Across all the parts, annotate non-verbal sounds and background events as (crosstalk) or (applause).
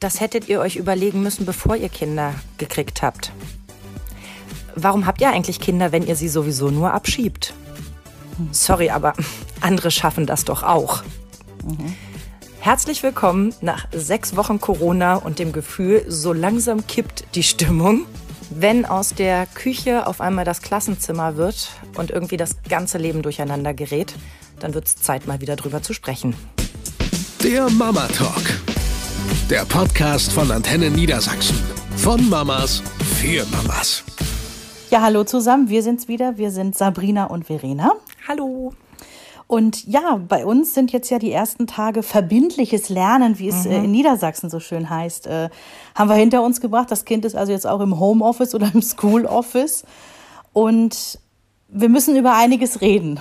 Das hättet ihr euch überlegen müssen, bevor ihr Kinder gekriegt habt. Warum habt ihr eigentlich Kinder, wenn ihr sie sowieso nur abschiebt? Sorry, aber (laughs) andere schaffen das doch auch. Mhm. Herzlich willkommen nach sechs Wochen Corona und dem Gefühl, so langsam kippt die Stimmung. Wenn aus der Küche auf einmal das Klassenzimmer wird und irgendwie das ganze Leben durcheinander gerät, dann wird es Zeit, mal wieder drüber zu sprechen. Der Mama Talk. Der Podcast von Antenne Niedersachsen. Von Mamas für Mamas. Ja, hallo zusammen. Wir sind's wieder. Wir sind Sabrina und Verena. Hallo. Und ja, bei uns sind jetzt ja die ersten Tage verbindliches Lernen, wie es mhm. in Niedersachsen so schön heißt, äh, haben wir hinter uns gebracht. Das Kind ist also jetzt auch im Homeoffice oder im Schooloffice. Und wir müssen über einiges reden.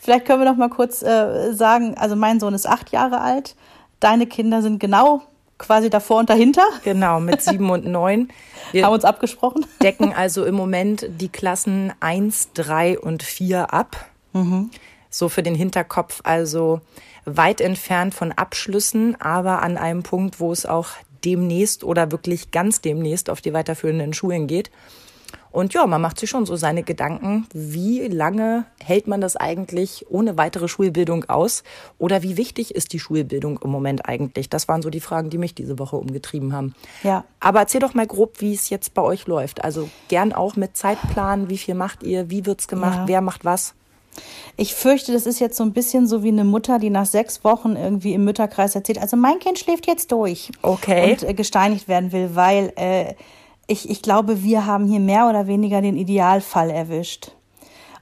Vielleicht können wir noch mal kurz äh, sagen, also mein Sohn ist acht Jahre alt. Deine Kinder sind genau quasi davor und dahinter. Genau, mit sieben und neun. Wir haben uns abgesprochen. Decken also im Moment die Klassen eins, drei und vier ab. Mhm. So für den Hinterkopf also weit entfernt von Abschlüssen, aber an einem Punkt, wo es auch demnächst oder wirklich ganz demnächst auf die weiterführenden Schulen geht. Und ja, man macht sich schon so seine Gedanken, wie lange hält man das eigentlich ohne weitere Schulbildung aus? Oder wie wichtig ist die Schulbildung im Moment eigentlich? Das waren so die Fragen, die mich diese Woche umgetrieben haben. Ja. Aber erzähl doch mal grob, wie es jetzt bei euch läuft. Also gern auch mit Zeitplan. Wie viel macht ihr? Wie wird's gemacht? Ja. Wer macht was? Ich fürchte, das ist jetzt so ein bisschen so wie eine Mutter, die nach sechs Wochen irgendwie im Mütterkreis erzählt, also mein Kind schläft jetzt durch. Okay. Und äh, gesteinigt werden will, weil äh, ich, ich glaube, wir haben hier mehr oder weniger den Idealfall erwischt.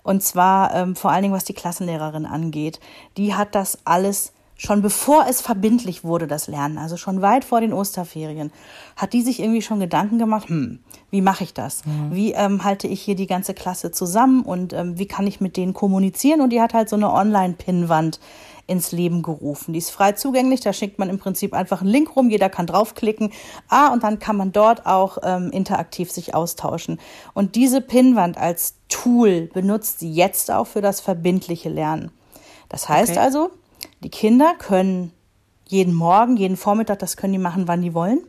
Und zwar ähm, vor allen Dingen, was die Klassenlehrerin angeht. Die hat das alles schon bevor es verbindlich wurde, das Lernen, also schon weit vor den Osterferien, hat die sich irgendwie schon Gedanken gemacht, hm, wie mache ich das? Mhm. Wie ähm, halte ich hier die ganze Klasse zusammen und ähm, wie kann ich mit denen kommunizieren? Und die hat halt so eine Online-Pinnwand ins Leben gerufen. Die ist frei zugänglich, da schickt man im Prinzip einfach einen Link rum, jeder kann draufklicken. Ah, und dann kann man dort auch ähm, interaktiv sich austauschen. Und diese Pinnwand als Tool benutzt sie jetzt auch für das verbindliche Lernen. Das heißt okay. also, die Kinder können jeden Morgen, jeden Vormittag, das können die machen, wann die wollen.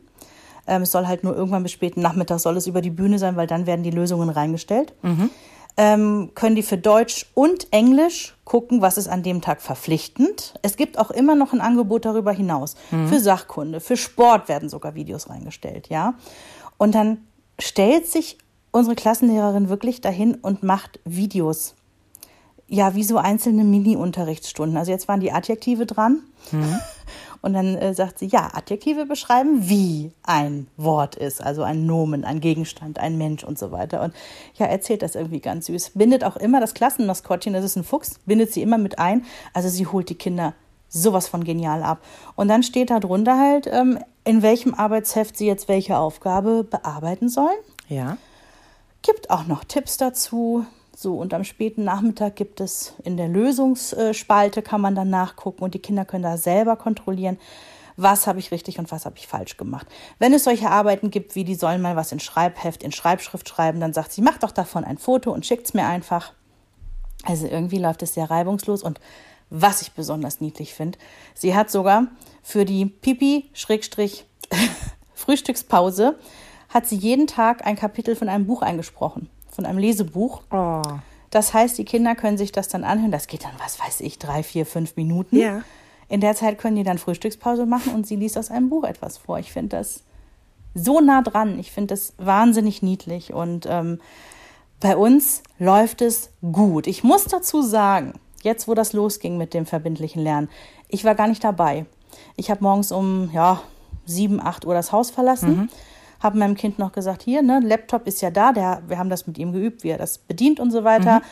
Ähm, es soll halt nur irgendwann bis späten Nachmittag soll es über die Bühne sein, weil dann werden die Lösungen reingestellt. Mhm ähm, können die für Deutsch und Englisch gucken, was ist an dem Tag verpflichtend. Es gibt auch immer noch ein Angebot darüber hinaus. Mhm. Für Sachkunde, für Sport werden sogar Videos reingestellt, ja. Und dann stellt sich unsere Klassenlehrerin wirklich dahin und macht Videos. Ja, wie so einzelne Mini-Unterrichtsstunden. Also jetzt waren die Adjektive dran. Mhm. (laughs) Und dann äh, sagt sie, ja, Adjektive beschreiben, wie ein Wort ist, also ein Nomen, ein Gegenstand, ein Mensch und so weiter. Und ja, erzählt das irgendwie ganz süß. Bindet auch immer das Klassenmaskottchen, das ist ein Fuchs, bindet sie immer mit ein. Also sie holt die Kinder sowas von genial ab. Und dann steht da drunter halt, ähm, in welchem Arbeitsheft sie jetzt welche Aufgabe bearbeiten sollen. Ja. Gibt auch noch Tipps dazu. So, und am späten Nachmittag gibt es in der Lösungsspalte, kann man dann nachgucken und die Kinder können da selber kontrollieren, was habe ich richtig und was habe ich falsch gemacht. Wenn es solche Arbeiten gibt, wie die sollen mal was in Schreibheft, in Schreibschrift schreiben, dann sagt sie, mach doch davon ein Foto und schickt es mir einfach. Also irgendwie läuft es sehr reibungslos und was ich besonders niedlich finde, sie hat sogar für die Pipi-Frühstückspause (laughs) hat sie jeden Tag ein Kapitel von einem Buch eingesprochen von einem Lesebuch. Oh. Das heißt, die Kinder können sich das dann anhören. Das geht dann, was weiß ich, drei, vier, fünf Minuten. Ja. In der Zeit können die dann Frühstückspause machen und sie liest aus einem Buch etwas vor. Ich finde das so nah dran. Ich finde das wahnsinnig niedlich. Und ähm, bei uns läuft es gut. Ich muss dazu sagen, jetzt wo das losging mit dem verbindlichen Lernen, ich war gar nicht dabei. Ich habe morgens um ja, sieben, acht Uhr das Haus verlassen. Mhm habe meinem Kind noch gesagt, hier, ne, Laptop ist ja da, der, wir haben das mit ihm geübt, wie er das bedient und so weiter. Mhm.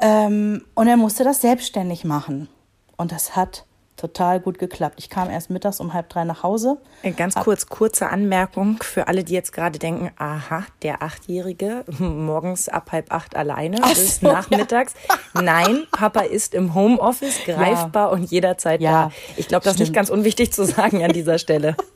Ähm, und er musste das selbstständig machen. Und das hat total gut geklappt. Ich kam erst mittags um halb drei nach Hause. Äh, ganz kurz, kurze Anmerkung für alle, die jetzt gerade denken, aha, der Achtjährige (laughs) morgens ab halb acht alleine Ach bis so, nachmittags. Ja. Nein, Papa ist im Homeoffice greifbar ja. und jederzeit ja, da. Ich glaube, das ist nicht ganz unwichtig zu sagen an dieser Stelle. (laughs)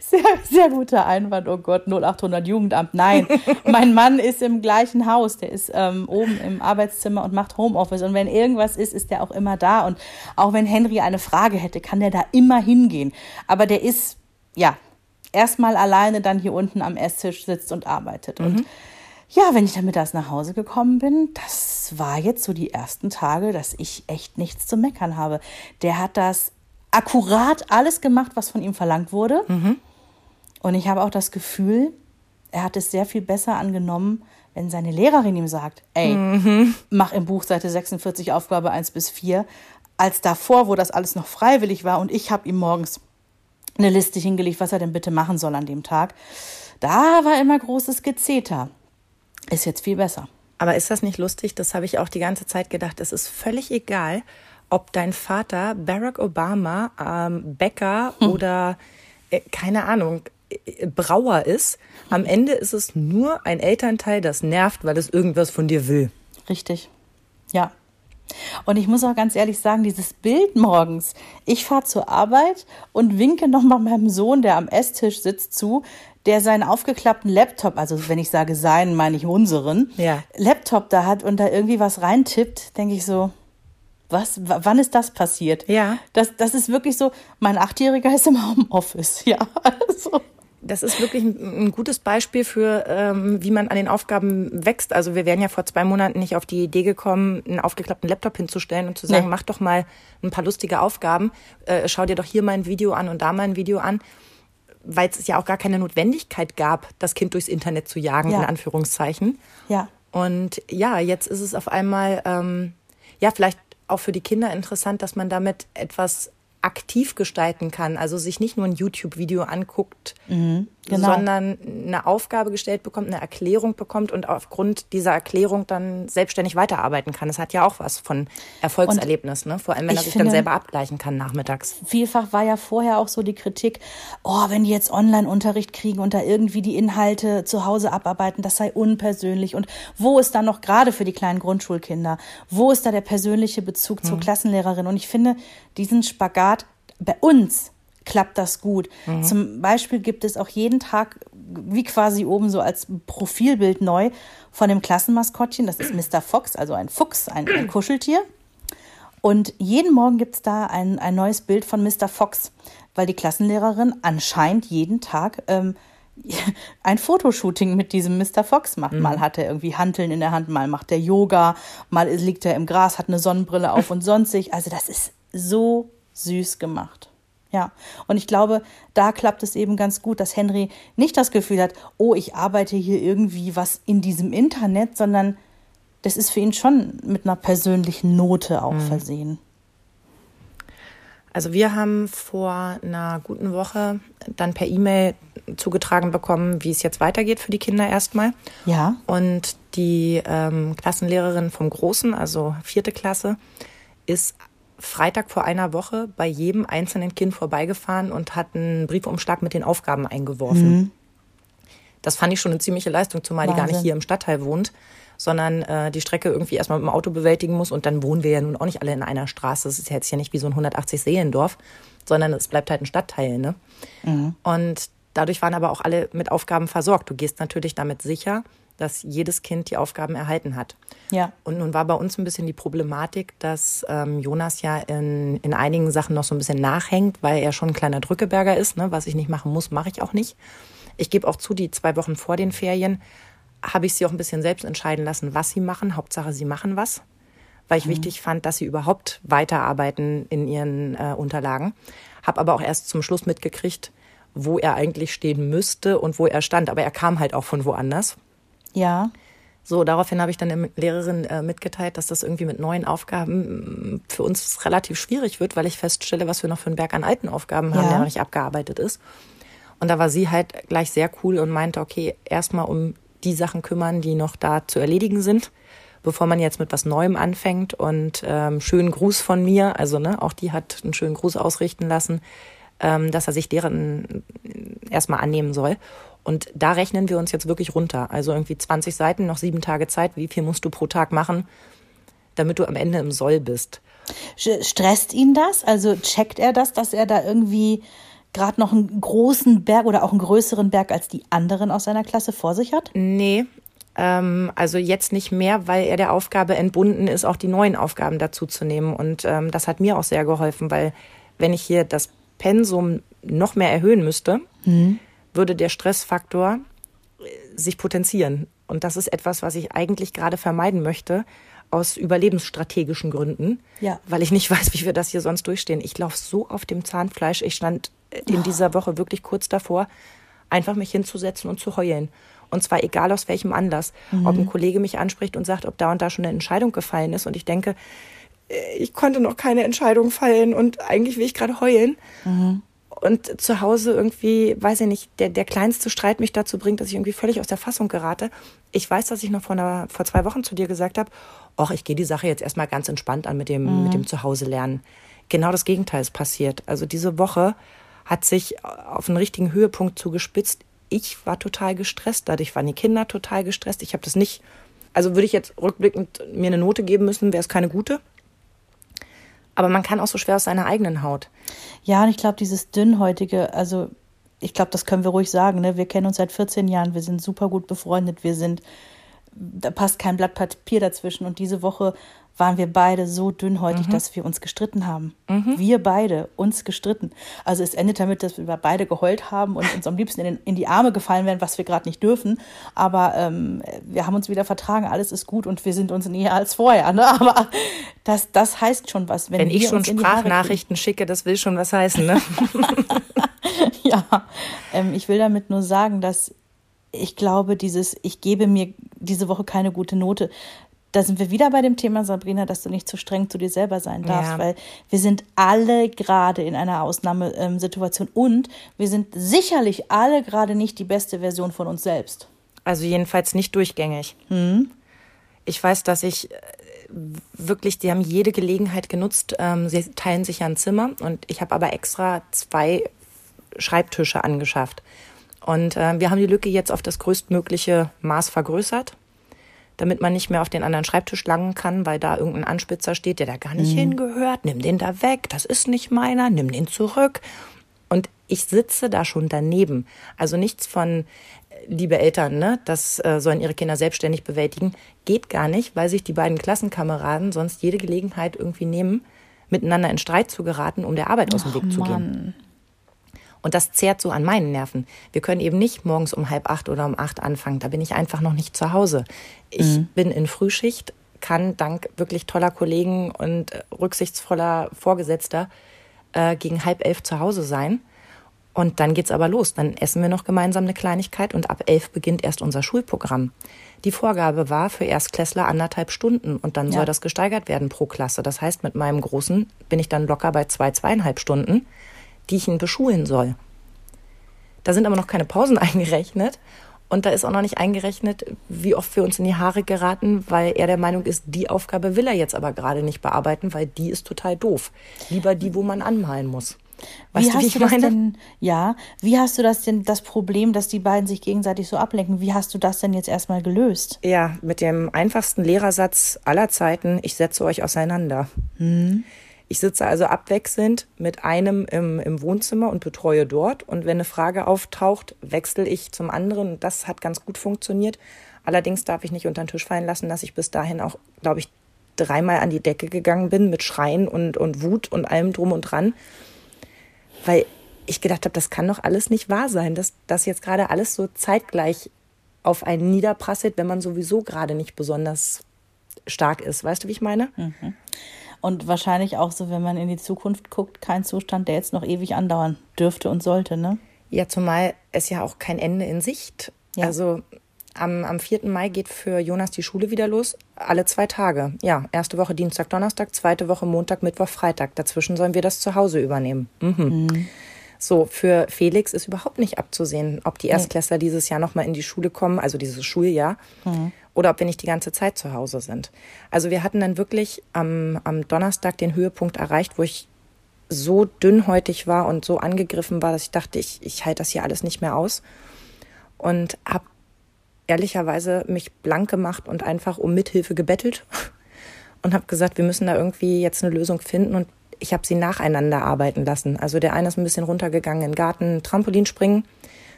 Sehr, sehr guter Einwand. Oh Gott, 0800 Jugendamt. Nein, mein Mann ist im gleichen Haus. Der ist ähm, oben im Arbeitszimmer und macht Homeoffice. Und wenn irgendwas ist, ist der auch immer da. Und auch wenn Henry eine Frage hätte, kann der da immer hingehen. Aber der ist, ja, erstmal alleine dann hier unten am Esstisch sitzt und arbeitet. Und ja, wenn ich dann mittags nach Hause gekommen bin, das war jetzt so die ersten Tage, dass ich echt nichts zu meckern habe. Der hat das akkurat alles gemacht, was von ihm verlangt wurde. Und ich habe auch das Gefühl, er hat es sehr viel besser angenommen, wenn seine Lehrerin ihm sagt, ey, mach im Buch Seite 46 Aufgabe 1 bis 4, als davor, wo das alles noch freiwillig war und ich habe ihm morgens eine Liste hingelegt, was er denn bitte machen soll an dem Tag. Da war immer großes Gezeter. Ist jetzt viel besser. Aber ist das nicht lustig? Das habe ich auch die ganze Zeit gedacht. Es ist völlig egal, ob dein Vater Barack Obama, ähm, Bäcker oder äh, keine Ahnung, äh, Brauer ist. Am Ende ist es nur ein Elternteil, das nervt, weil es irgendwas von dir will. Richtig. Ja. Und ich muss auch ganz ehrlich sagen, dieses Bild morgens, ich fahre zur Arbeit und winke nochmal meinem Sohn, der am Esstisch sitzt, zu, der seinen aufgeklappten Laptop, also wenn ich sage seinen, meine ich unseren, Ja. Laptop da hat und da irgendwie was reintippt, denke ich so, was, wann ist das passiert? Ja. Das, das ist wirklich so, mein Achtjähriger ist im Homeoffice, (laughs) ja. Also, Das ist wirklich ein, ein gutes Beispiel für, ähm, wie man an den Aufgaben wächst. Also wir wären ja vor zwei Monaten nicht auf die Idee gekommen, einen aufgeklappten Laptop hinzustellen und zu sagen, Nee. mach doch mal ein paar lustige Aufgaben, äh, schau dir doch hier mal ein Video an und da mal ein Video an, weil es ja auch gar keine Notwendigkeit gab, das Kind durchs Internet zu jagen, Ja. in Anführungszeichen. ja. Und ja, jetzt ist es auf einmal, ähm, ja, vielleicht auch für die Kinder interessant, dass man damit etwas aktiv gestalten kann. Also sich nicht nur ein YouTube-Video anguckt, genau. sondern eine Aufgabe gestellt bekommt, eine Erklärung bekommt und aufgrund dieser Erklärung dann selbstständig weiterarbeiten kann. Das hat ja auch was von Erfolgserlebnis, ne? Vor allem, wenn er ich sich finde- dann selber abgleichen kann nachmittags. vielfach war ja vorher auch so die Kritik, oh, wenn die jetzt Online-Unterricht kriegen und da irgendwie die Inhalte zu Hause abarbeiten, das sei unpersönlich. Und wo ist da noch gerade für die kleinen Grundschulkinder, wo ist da der persönliche Bezug zur Klassenlehrerin? Und ich finde, diesen Spagat bei uns klappt das gut. Zum Beispiel gibt es auch jeden Tag, wie quasi oben so als Profilbild neu, von dem Klassenmaskottchen, das ist Mr. Fox, also ein Fuchs, ein, ein (clears throat) Kuscheltier. Und jeden Morgen gibt's da ein, ein neues Bild von Mr. Fox, weil die Klassenlehrerin anscheinend jeden Tag ähm, (laughs) ein Fotoshooting mit diesem Mr. Fox macht. Mal hat er irgendwie Hanteln in der Hand, mal macht er Yoga, mal liegt er im Gras, hat eine Sonnenbrille auf und sonstig. Also das ist so süß gemacht. Ja, und ich glaube, da klappt es eben ganz gut, dass Henry nicht das Gefühl hat, oh, ich arbeite hier irgendwie was in diesem Internet, sondern das ist für ihn schon mit einer persönlichen Note auch versehen. Also wir haben vor einer guten Woche dann per E-Mail zugetragen bekommen, wie es jetzt weitergeht für die Kinder erstmal. Ja. Und die ähm, Klassenlehrerin vom Großen, also vierte Klasse, ist Freitag vor einer Woche bei jedem einzelnen Kind vorbeigefahren und hat einen Briefumschlag mit den Aufgaben eingeworfen. Das fand ich schon eine ziemliche Leistung, zumal die gar nicht Wahnsinn. hier im Stadtteil wohnt, sondern äh, die Strecke irgendwie erstmal mit dem Auto bewältigen muss. Und dann wohnen wir ja nun auch nicht alle in einer Straße. Das ist jetzt ja nicht wie so ein 180 Seelendorf, sondern es bleibt halt ein Stadtteil. Ne? Und dadurch waren aber auch alle mit Aufgaben versorgt. Du gehst natürlich damit sicher, dass jedes Kind die Aufgaben erhalten hat. Ja. Und nun war bei uns ein bisschen die Problematik, dass ähm, Jonas ja in, in einigen Sachen noch so ein bisschen nachhängt, weil er schon ein kleiner Drückeberger ist. Ne? Was ich nicht machen muss, mache ich auch nicht. Ich gebe auch zu, die zwei Wochen vor den Ferien habe ich sie auch ein bisschen selbst entscheiden lassen, was sie machen. Hauptsache, sie machen was. Weil ich wichtig fand, dass sie überhaupt weiterarbeiten in ihren äh, Unterlagen. Habe aber auch erst zum Schluss mitgekriegt, wo er eigentlich stehen müsste und wo er stand. Aber er kam halt auch von woanders. Ja. So, daraufhin habe ich dann der Lehrerin äh, mitgeteilt, dass das irgendwie mit neuen Aufgaben mm, für uns relativ schwierig wird, weil ich feststelle, was wir noch für einen Berg an alten Aufgaben haben, Ja. der noch nicht abgearbeitet ist. Und da war sie halt gleich sehr cool und meinte, okay, erstmal um die Sachen kümmern, die noch da zu erledigen sind, bevor man jetzt mit was Neuem anfängt. Und ähm, schönen Gruß von mir, also ne, auch die hat einen schönen Gruß ausrichten lassen, ähm, dass er sich deren erstmal annehmen soll. Und da rechnen wir uns jetzt wirklich runter. Also irgendwie 20 Seiten, noch sieben Tage Zeit. Wie viel musst du pro Tag machen, damit du am Ende im Soll bist? Stresst ihn das? Also checkt er das, dass er da irgendwie gerade noch einen großen Berg oder auch einen größeren Berg als die anderen aus seiner Klasse vor sich hat? Nee, ähm, also jetzt nicht mehr, weil er der Aufgabe entbunden ist, auch die neuen Aufgaben dazu zu nehmen. Und ähm, das hat mir auch sehr geholfen, weil wenn ich hier das Pensum noch mehr erhöhen müsste, würde der Stressfaktor äh, sich potenzieren. Und das ist etwas, was ich eigentlich gerade vermeiden möchte, aus überlebensstrategischen Gründen, Ja. weil ich nicht (laughs) weiß, wie wir das hier sonst durchstehen. Ich laufe so auf dem Zahnfleisch. Ich stand in dieser Woche wirklich kurz davor, einfach mich hinzusetzen und zu heulen. Und zwar egal aus welchem Anlass. Ob ein Kollege mich anspricht und sagt, ob da und da schon eine Entscheidung gefallen ist. Und ich denke, äh, ich konnte noch keine Entscheidung fallen und eigentlich will ich gerade heulen. Und zu Hause irgendwie, weiß ich nicht, der, der kleinste Streit mich dazu bringt, dass ich irgendwie völlig aus der Fassung gerate. Ich weiß, dass ich noch vor, einer, vor zwei Wochen zu dir gesagt habe, ach, ich gehe die Sache jetzt erstmal ganz entspannt an mit dem, mit dem Zuhause lernen. Genau das Gegenteil ist passiert. Also diese Woche hat sich auf einen richtigen Höhepunkt zugespitzt. Ich war total gestresst, dadurch waren die Kinder total gestresst. Ich habe das nicht, also würde ich jetzt rückblickend mir eine Note geben müssen, wäre es keine gute. Aber man kann auch so schwer aus seiner eigenen Haut. Ja, und ich glaube, dieses dünnhäutige, also ich glaube, das können wir ruhig sagen, ne? Wir kennen uns seit 14 Jahren, wir sind super gut befreundet, wir sind, da passt kein Blatt Papier dazwischen. Und diese Woche waren wir beide so dünnhäutig, dass wir uns gestritten haben. Wir beide uns gestritten. Also es endet damit, dass wir beide geheult haben und uns am liebsten in, den, in die Arme gefallen wären, was wir gerade nicht dürfen. Aber ähm, wir haben uns wieder vertragen, alles ist gut und wir sind uns näher als vorher. Ne? (laughs) Aber das, das heißt schon was. Wenn ich wir schon. Sprachnachrichten schicke, das will schon was heißen, ne? (laughs) Ja, ähm, ich will damit nur sagen, dass ich glaube, dieses, ich gebe mir diese Woche keine gute Note. Da sind wir wieder bei dem Thema, Sabrina, dass du nicht zu streng zu dir selber sein darfst, Ja. weil wir sind alle gerade in einer Ausnahmesituation und wir sind sicherlich alle gerade nicht die beste Version von uns selbst. Also jedenfalls nicht durchgängig. Ich weiß, dass ich äh, wirklich, die haben jede Gelegenheit genutzt. Ähm, sie teilen sich ja ein Zimmer und ich habe aber extra zwei Schreibtische angeschafft. Und äh, wir haben die Lücke jetzt auf das größtmögliche Maß vergrößert, damit man nicht mehr auf den anderen Schreibtisch langen kann, weil da irgendein Anspitzer steht, der da gar nicht hingehört. Nimm den da weg, das ist nicht meiner, nimm den zurück. Und ich sitze da schon daneben. Also nichts von, äh, liebe Eltern, ne, das äh, sollen ihre Kinder selbstständig bewältigen, geht gar nicht, weil sich die beiden Klassenkameraden sonst jede Gelegenheit irgendwie nehmen, miteinander in Streit zu geraten, um der Arbeit aus dem Weg zu gehen. Und das zehrt so an meinen Nerven. Wir können eben nicht morgens um halb acht oder um acht anfangen. Da bin ich einfach noch nicht zu Hause. Ich bin in Frühschicht, kann dank wirklich toller Kollegen und äh, rücksichtsvoller Vorgesetzter äh, gegen halb elf zu Hause sein. Und dann geht's aber los. Dann essen wir noch gemeinsam eine Kleinigkeit und ab elf beginnt erst unser Schulprogramm. Die Vorgabe war für Erstklässler anderthalb Stunden und dann Ja. soll das gesteigert werden pro Klasse. Das heißt, mit meinem Großen bin ich dann locker bei zwei, zweieinhalb Stunden, die ich ihn beschulen soll. Da sind aber noch keine Pausen (laughs) eingerechnet. Und da ist auch noch nicht eingerechnet, wie oft wir uns in die Haare geraten, weil er der Meinung ist, die Aufgabe will er jetzt aber gerade nicht bearbeiten, weil die ist total doof. Lieber die, wo man anmalen muss. Weißt wie du, hast wie ich du das meine? denn, ja, wie hast du das denn, das Problem, dass die beiden sich gegenseitig so ablenken, wie hast du das denn jetzt erstmal gelöst? Ja, mit dem einfachsten Lehrersatz aller Zeiten, ich setze euch auseinander. Ich sitze also abwechselnd mit einem im, im Wohnzimmer und betreue dort. Und wenn eine Frage auftaucht, wechsle ich zum anderen. Das hat ganz gut funktioniert. Allerdings darf ich nicht unter den Tisch fallen lassen, dass ich bis dahin auch, glaube ich, dreimal an die Decke gegangen bin mit Schreien und, und Wut und allem drum und dran. Weil ich gedacht habe, das kann doch alles nicht wahr sein, dass das jetzt gerade alles so zeitgleich auf einen niederprasselt, wenn man sowieso gerade nicht besonders stark ist. Weißt du, wie ich meine? Und wahrscheinlich auch so, wenn man in die Zukunft guckt, kein Zustand, der jetzt noch ewig andauern dürfte und sollte, ne? Ja, zumal es ja auch kein Ende in Sicht. Ja. Also am, am 4. Mai geht für Jonas die Schule wieder los. Alle zwei Tage. Ja, erste Woche Dienstag, Donnerstag, zweite Woche Montag, Mittwoch, Freitag. Dazwischen sollen wir das zu Hause übernehmen. Mhm. So, für Felix ist überhaupt nicht abzusehen, ob die Erstklässler dieses Jahr nochmal in die Schule kommen, also dieses Schuljahr, oder ob wir nicht die ganze Zeit zu Hause sind. Also wir hatten dann wirklich am, am Donnerstag den Höhepunkt erreicht, wo ich so dünnhäutig war und so angegriffen war, dass ich dachte, ich, ich halte das hier alles nicht mehr aus. Und habe ehrlicherweise mich blank gemacht und einfach um Mithilfe gebettelt (laughs) und habe gesagt, wir müssen da irgendwie jetzt eine Lösung finden. Und ich habe sie nacheinander arbeiten lassen. Also der eine ist ein bisschen runtergegangen in den Garten, Trampolin springen.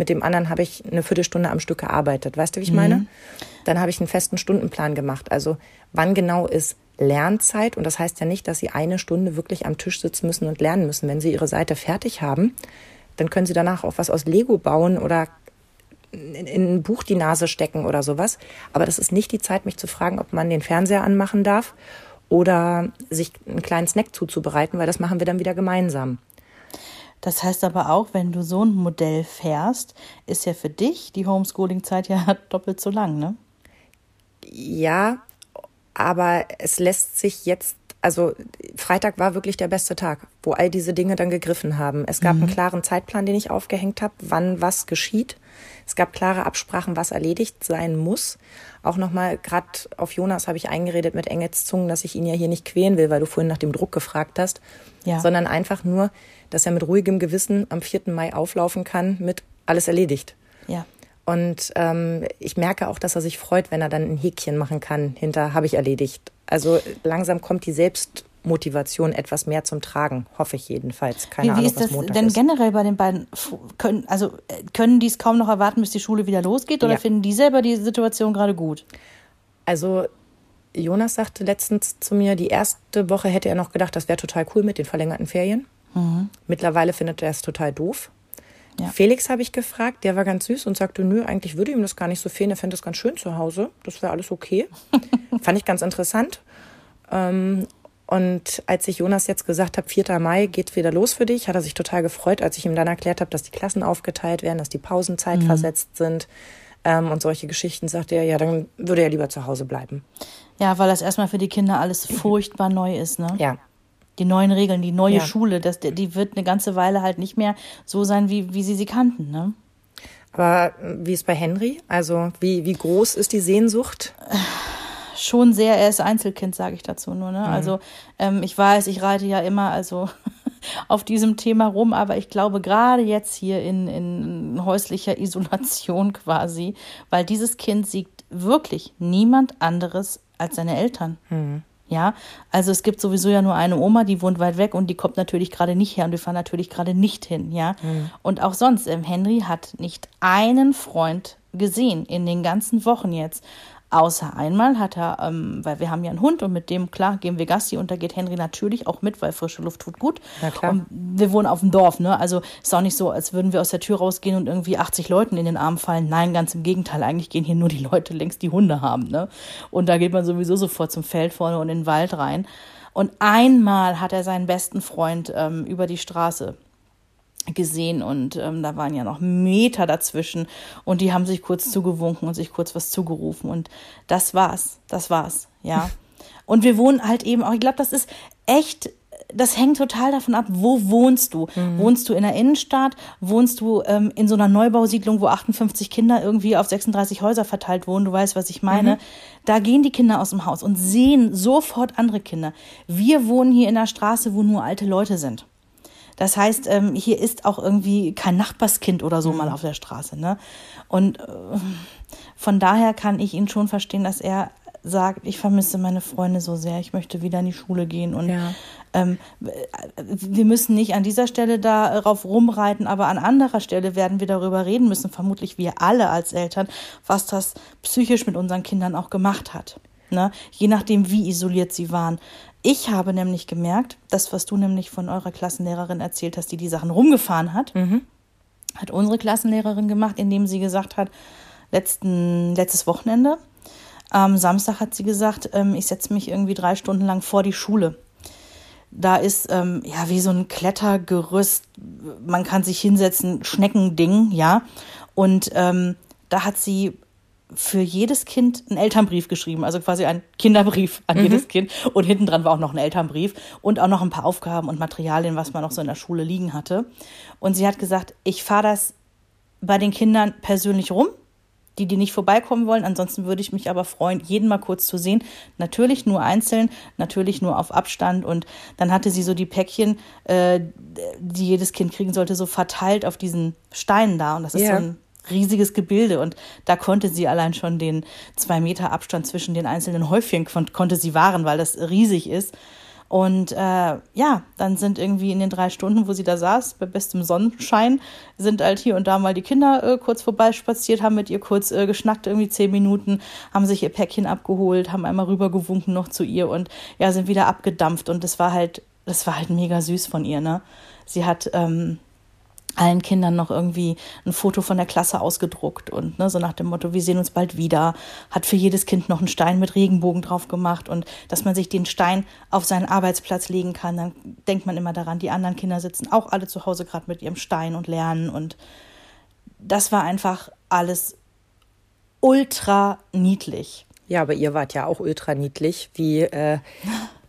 Mit dem anderen habe ich eine Viertelstunde am Stück gearbeitet. Weißt du, wie ich meine? Dann habe ich einen festen Stundenplan gemacht. Also wann genau ist Lernzeit? Und das heißt ja nicht, dass sie eine Stunde wirklich am Tisch sitzen müssen und lernen müssen. Wenn sie ihre Seite fertig haben, dann können sie danach auch was aus Lego bauen oder in, in ein Buch die Nase stecken oder sowas. Aber das ist nicht die Zeit, mich zu fragen, ob man den Fernseher anmachen darf oder sich einen kleinen Snack zuzubereiten, weil das machen wir dann wieder gemeinsam. Das heißt aber auch, wenn du so ein Modell fährst, ist ja für dich die Homeschooling-Zeit ja (laughs) doppelt so lang, ne? Ja, aber es lässt sich jetzt, also Freitag war wirklich der beste Tag, wo all diese Dinge dann gegriffen haben. Es gab mhm. einen klaren Zeitplan, den ich aufgehängt habe, wann was geschieht. Es gab klare Absprachen, was erledigt sein muss. Auch nochmal, gerade auf Jonas habe ich eingeredet mit Engels Zungen, dass ich ihn ja hier nicht quälen will, weil du vorhin nach dem Druck gefragt hast, ja. sondern einfach nur, dass er mit ruhigem Gewissen am 4. Mai auflaufen kann mit alles erledigt. Ja. Und ähm, ich merke auch, dass er sich freut, wenn er dann ein Häkchen machen kann hinter habe ich erledigt. Also langsam kommt die Selbstmotivation etwas mehr zum Tragen, hoffe ich jedenfalls. Keine wie, wie Ahnung, ist das Montag denn ist. generell bei den beiden? Können, also äh, können die es kaum noch erwarten, bis die Schule wieder losgeht, oder ja. finden die selber die Situation gerade gut? Also Jonas sagte letztens zu mir, die erste Woche hätte er noch gedacht, das wäre total cool mit den verlängerten Ferien. Mhm. Mittlerweile findet er es total doof. Ja. Felix habe ich gefragt, der war ganz süß und sagte, nö, eigentlich würde ihm das gar nicht so fehlen, er fände es ganz schön zu Hause. Das wäre alles okay. (laughs) Fand ich ganz interessant. Ähm, und als ich Jonas jetzt gesagt habe, 4. Mai geht wieder los für dich, hat er sich total gefreut, als ich ihm dann erklärt habe, dass die Klassen aufgeteilt werden, dass die Pausenzeit mhm. versetzt sind ähm, und solche Geschichten, sagte er, ja, dann würde er lieber zu Hause bleiben. Ja, weil das erstmal für die Kinder alles furchtbar neu ist, ne? Ja, die neuen Regeln, die neue ja. Schule, das, die wird eine ganze Weile halt nicht mehr so sein, wie, wie sie sie kannten. Ne? Aber wie ist bei Henry? Also wie, wie groß ist die Sehnsucht? Schon sehr, er ist Einzelkind, sage ich dazu nur. Ne? Mhm. Also ähm, ich weiß, ich reite ja immer also (laughs) auf diesem Thema rum, aber ich glaube gerade jetzt hier in, in häuslicher Isolation (laughs) quasi, weil dieses Kind sieht wirklich niemand anderes als seine Eltern. Mhm. Ja, also es gibt sowieso ja nur eine Oma, die wohnt weit weg und die kommt natürlich gerade nicht her und wir fahren natürlich gerade nicht hin, ja. Mhm. Und auch sonst, ähm, Henry hat nicht einen Freund gesehen in den ganzen Wochen jetzt. Außer einmal hat er, ähm, weil wir haben ja einen Hund und mit dem, klar, gehen wir Gassi und da geht Henry natürlich auch mit, weil frische Luft tut gut. Ja, klar. Und wir wohnen auf dem Dorf, ne? Also ist auch nicht so, als würden wir aus der Tür rausgehen und irgendwie 80 Leuten in den Arm fallen. Nein, ganz im Gegenteil. Eigentlich gehen hier nur die Leute längst, die Hunde haben, ne? Und da geht man sowieso sofort zum Feld vorne und in den Wald rein. Und einmal hat er seinen besten Freund ähm, über die Straße gesehen und ähm, da waren ja noch Meter dazwischen und die haben sich kurz zugewunken und sich kurz was zugerufen und das war's, das war's, ja. (laughs) Und wir wohnen halt eben auch, ich glaube, das ist echt das hängt total davon ab, wo wohnst du? Mhm. Wohnst du in der Innenstadt? Wohnst du ähm, in so einer Neubausiedlung, wo 58 Kinder irgendwie auf 36 Häuser verteilt wohnen? Du weißt, was ich meine. Mhm. Da gehen die Kinder aus dem Haus und sehen sofort andere Kinder. Wir wohnen hier in der Straße, wo nur alte Leute sind. Das heißt, ähm, hier ist auch irgendwie kein Nachbarskind oder so mhm. mal auf der Straße. Ne? Und äh, von daher kann ich ihn schon verstehen, dass er sagt, ich vermisse meine Freunde so sehr, ich möchte wieder in die Schule gehen und ja. ähm, wir müssen nicht an dieser Stelle darauf rumreiten, aber an anderer Stelle werden wir darüber reden müssen, vermutlich wir alle als Eltern, was das psychisch mit unseren Kindern auch gemacht hat. Ne? Je nachdem, wie isoliert sie waren. Ich habe nämlich gemerkt, das, was du nämlich von eurer Klassenlehrerin erzählt hast, die die Sachen rumgefahren hat, mhm. hat unsere Klassenlehrerin gemacht, indem sie gesagt hat, letzten, letztes Wochenende, am Samstag hat sie gesagt, ähm, ich setze mich irgendwie drei Stunden lang vor die Schule. Da ist ähm, ja wie so ein Klettergerüst, man kann sich hinsetzen, Schneckending, ja. Und ähm, da hat sie für jedes Kind einen Elternbrief geschrieben, also quasi ein Kinderbrief an mhm. jedes Kind. Und hinten dran war auch noch ein Elternbrief und auch noch ein paar Aufgaben und Materialien, was man noch so in der Schule liegen hatte. Und sie hat gesagt, ich fahre das bei den Kindern persönlich rum, die, die nicht vorbeikommen wollen. Ansonsten würde ich mich aber freuen, jeden mal kurz zu sehen. Natürlich nur einzeln, natürlich nur auf Abstand. Und dann hatte sie so die Päckchen, äh, die jedes Kind kriegen sollte, so verteilt auf diesen Steinen da. Und das ist yeah. so ein riesiges Gebilde und da konnte sie allein schon den zwei Meter Abstand zwischen den einzelnen Häufchen kon konnte sie wahren, weil das riesig ist. Und äh, ja, dann sind irgendwie in den drei Stunden, wo sie da saß, bei bestem Sonnenschein, sind halt hier und da mal die Kinder äh, kurz vorbeispaziert, haben mit ihr kurz äh, geschnackt, irgendwie zehn Minuten, haben sich ihr Päckchen abgeholt, haben einmal rübergewunken noch zu ihr und ja, sind wieder abgedampft. Und das war halt, das war halt mega süß von ihr, ne? Sie hat ähm, allen Kindern noch irgendwie ein Foto von der Klasse ausgedruckt und ne, so nach dem Motto, wir sehen uns bald wieder, hat für jedes Kind noch einen Stein mit Regenbogen drauf gemacht und dass man sich den Stein auf seinen Arbeitsplatz legen kann, dann denkt man immer daran, die anderen Kinder sitzen auch alle zu Hause gerade mit ihrem Stein und lernen und das war einfach alles ultra niedlich. Ja, aber ihr wart ja auch ultra niedlich, wie äh,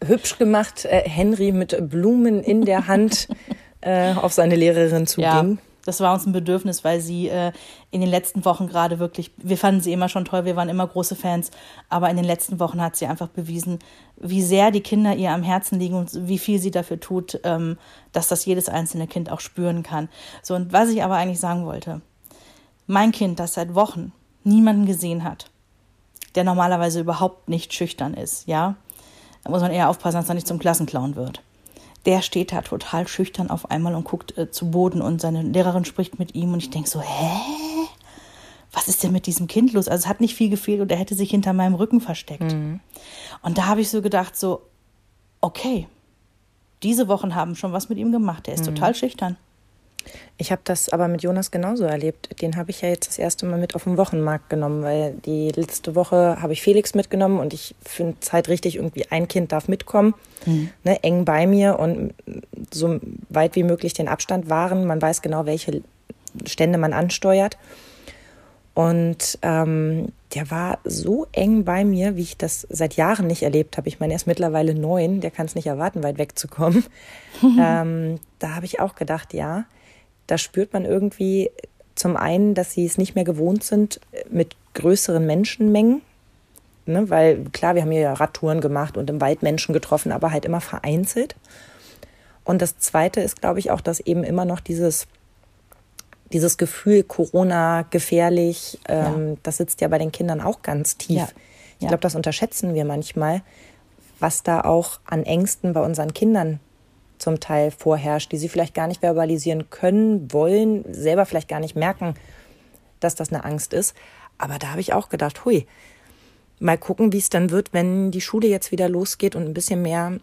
hübsch gemacht äh, Henry mit Blumen in der Hand (laughs) äh, auf seine Lehrerin zuging. Ja, das war uns ein Bedürfnis, weil sie äh, in den letzten Wochen gerade wirklich, wir fanden sie immer schon toll, wir waren immer große Fans, aber in den letzten Wochen hat sie einfach bewiesen, wie sehr die Kinder ihr am Herzen liegen und wie viel sie dafür tut, ähm, dass das jedes einzelne Kind auch spüren kann. So, und was ich aber eigentlich sagen wollte, mein Kind, das seit Wochen niemanden gesehen hat, der normalerweise überhaupt nicht schüchtern ist, ja, da muss man eher aufpassen, dass er nicht zum Klassenclown wird der steht da total schüchtern auf einmal und guckt äh, zu Boden und seine Lehrerin spricht mit ihm und ich denke so, hä? Was ist denn mit diesem Kind los? Also es hat nicht viel gefehlt und er hätte sich hinter meinem Rücken versteckt. Mhm. Und da habe ich so gedacht, so, okay, diese Wochen haben schon was mit ihm gemacht. Er ist mhm. total schüchtern. Ich habe das aber mit Jonas genauso erlebt. Den habe ich ja jetzt das erste Mal mit auf den Wochenmarkt genommen, weil die letzte Woche habe ich Felix mitgenommen und ich finde es halt richtig, irgendwie ein Kind darf mitkommen, mhm. ne, eng bei mir und so weit wie möglich den Abstand wahren. Man weiß genau, welche Stände man ansteuert. Und ähm, der war so eng bei mir, wie ich das seit Jahren nicht erlebt habe. Ich meine, er ist mittlerweile neun, der kann es nicht erwarten, weit wegzukommen. (laughs) ähm, da habe ich auch gedacht, ja, da spürt man irgendwie zum einen, dass sie es nicht mehr gewohnt sind mit größeren Menschenmengen. Ne, weil klar, wir haben hier ja Radtouren gemacht und im Wald Menschen getroffen, aber halt immer vereinzelt. Und das Zweite ist, glaube ich, auch, dass eben immer noch dieses, dieses Gefühl, Corona gefährlich, ähm, ja. das sitzt ja bei den Kindern auch ganz tief. Ja. Ich glaube, das unterschätzen wir manchmal, was da auch an Ängsten bei unseren Kindern zum Teil vorherrscht, die sie vielleicht gar nicht verbalisieren können, wollen, selber vielleicht gar nicht merken, dass das eine Angst ist. Aber da habe ich auch gedacht, hui, mal gucken, wie es dann wird, wenn die Schule jetzt wieder losgeht und ein bisschen mehr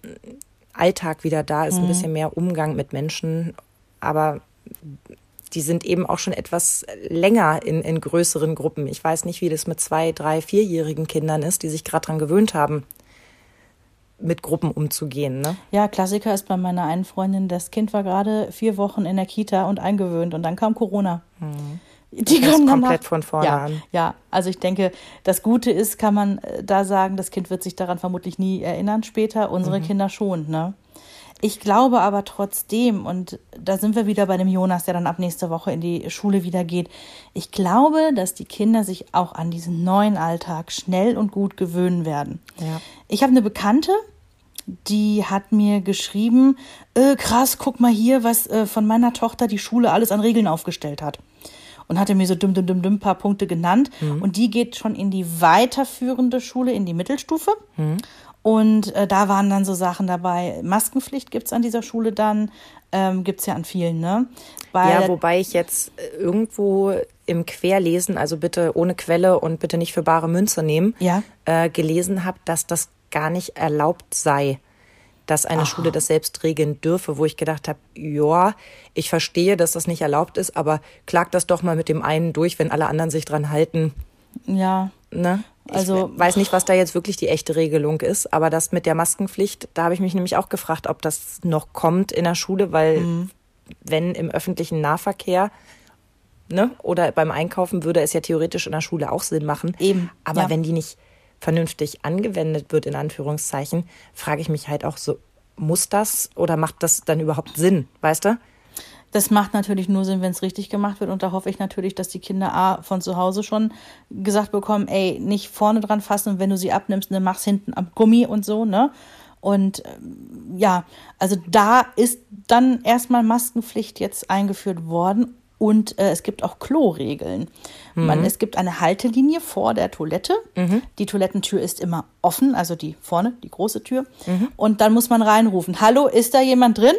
Alltag wieder da ist, mhm. ein bisschen mehr Umgang mit Menschen. Aber die sind eben auch schon etwas länger in, in größeren Gruppen. Ich weiß nicht, wie das mit zwei, drei, vierjährigen Kindern ist, die sich gerade daran gewöhnt haben, mit Gruppen umzugehen. Ne? Ja, Klassiker ist bei meiner einen Freundin, das Kind war gerade vier Wochen in der Kita und eingewöhnt und dann kam Corona. Mhm. Die kommen komplett von vorne ja, an. Ja, also ich denke, das Gute ist, kann man äh, da sagen, das Kind wird sich daran vermutlich nie erinnern später, unsere mhm. Kinder schon. Ne? Ich glaube aber trotzdem, und da sind wir wieder bei dem Jonas, der dann ab nächste Woche in die Schule wieder geht, ich glaube, dass die Kinder sich auch an diesen neuen Alltag schnell und gut gewöhnen werden. Ja. Ich habe eine Bekannte, die hat mir geschrieben, äh, krass, guck mal hier, was äh, von meiner Tochter die Schule alles an Regeln aufgestellt hat. Und hatte mir so dumm, dumm, dumm, dumm paar Punkte genannt. Mhm. Und die geht schon in die weiterführende Schule, in die Mittelstufe. Mhm. Und äh, da waren dann so Sachen dabei. Maskenpflicht gibt's an dieser Schule dann. Ähm, gibt ja an vielen, ne? Weil ja, wobei ich jetzt äh, irgendwo im Querlesen, also bitte ohne Quelle und bitte nicht für bare Münze nehmen, ja. äh, gelesen habe, dass das gar nicht erlaubt sei, dass eine Aha. Schule das selbst regeln dürfe, wo ich gedacht habe, ja, ich verstehe, dass das nicht erlaubt ist, aber klag das doch mal mit dem einen durch, wenn alle anderen sich dran halten. Ja. Ne? Also ich weiß nicht, was da jetzt wirklich die echte Regelung ist, aber das mit der Maskenpflicht, da habe ich mich nämlich auch gefragt, ob das noch kommt in der Schule, weil mhm. wenn im öffentlichen Nahverkehr ne, oder beim Einkaufen würde es ja theoretisch in der Schule auch Sinn machen. Eben. Aber ja. wenn die nicht vernünftig angewendet wird, in Anführungszeichen, frage ich mich halt auch so, muss das oder macht das dann überhaupt Sinn, weißt du? Das macht natürlich nur Sinn, wenn es richtig gemacht wird. Und da hoffe ich natürlich, dass die Kinder A von zu Hause schon gesagt bekommen, ey, nicht vorne dran fassen und wenn du sie abnimmst, dann mach's hinten am Gummi und so, ne? Und ähm, ja, also da ist dann erstmal Maskenpflicht jetzt eingeführt worden und äh, es gibt auch Kloregeln. Mhm. Man, es gibt eine Haltelinie vor der Toilette. Mhm. Die Toilettentür ist immer offen, also die vorne, die große Tür. Mhm. Und dann muss man reinrufen, hallo, ist da jemand drin?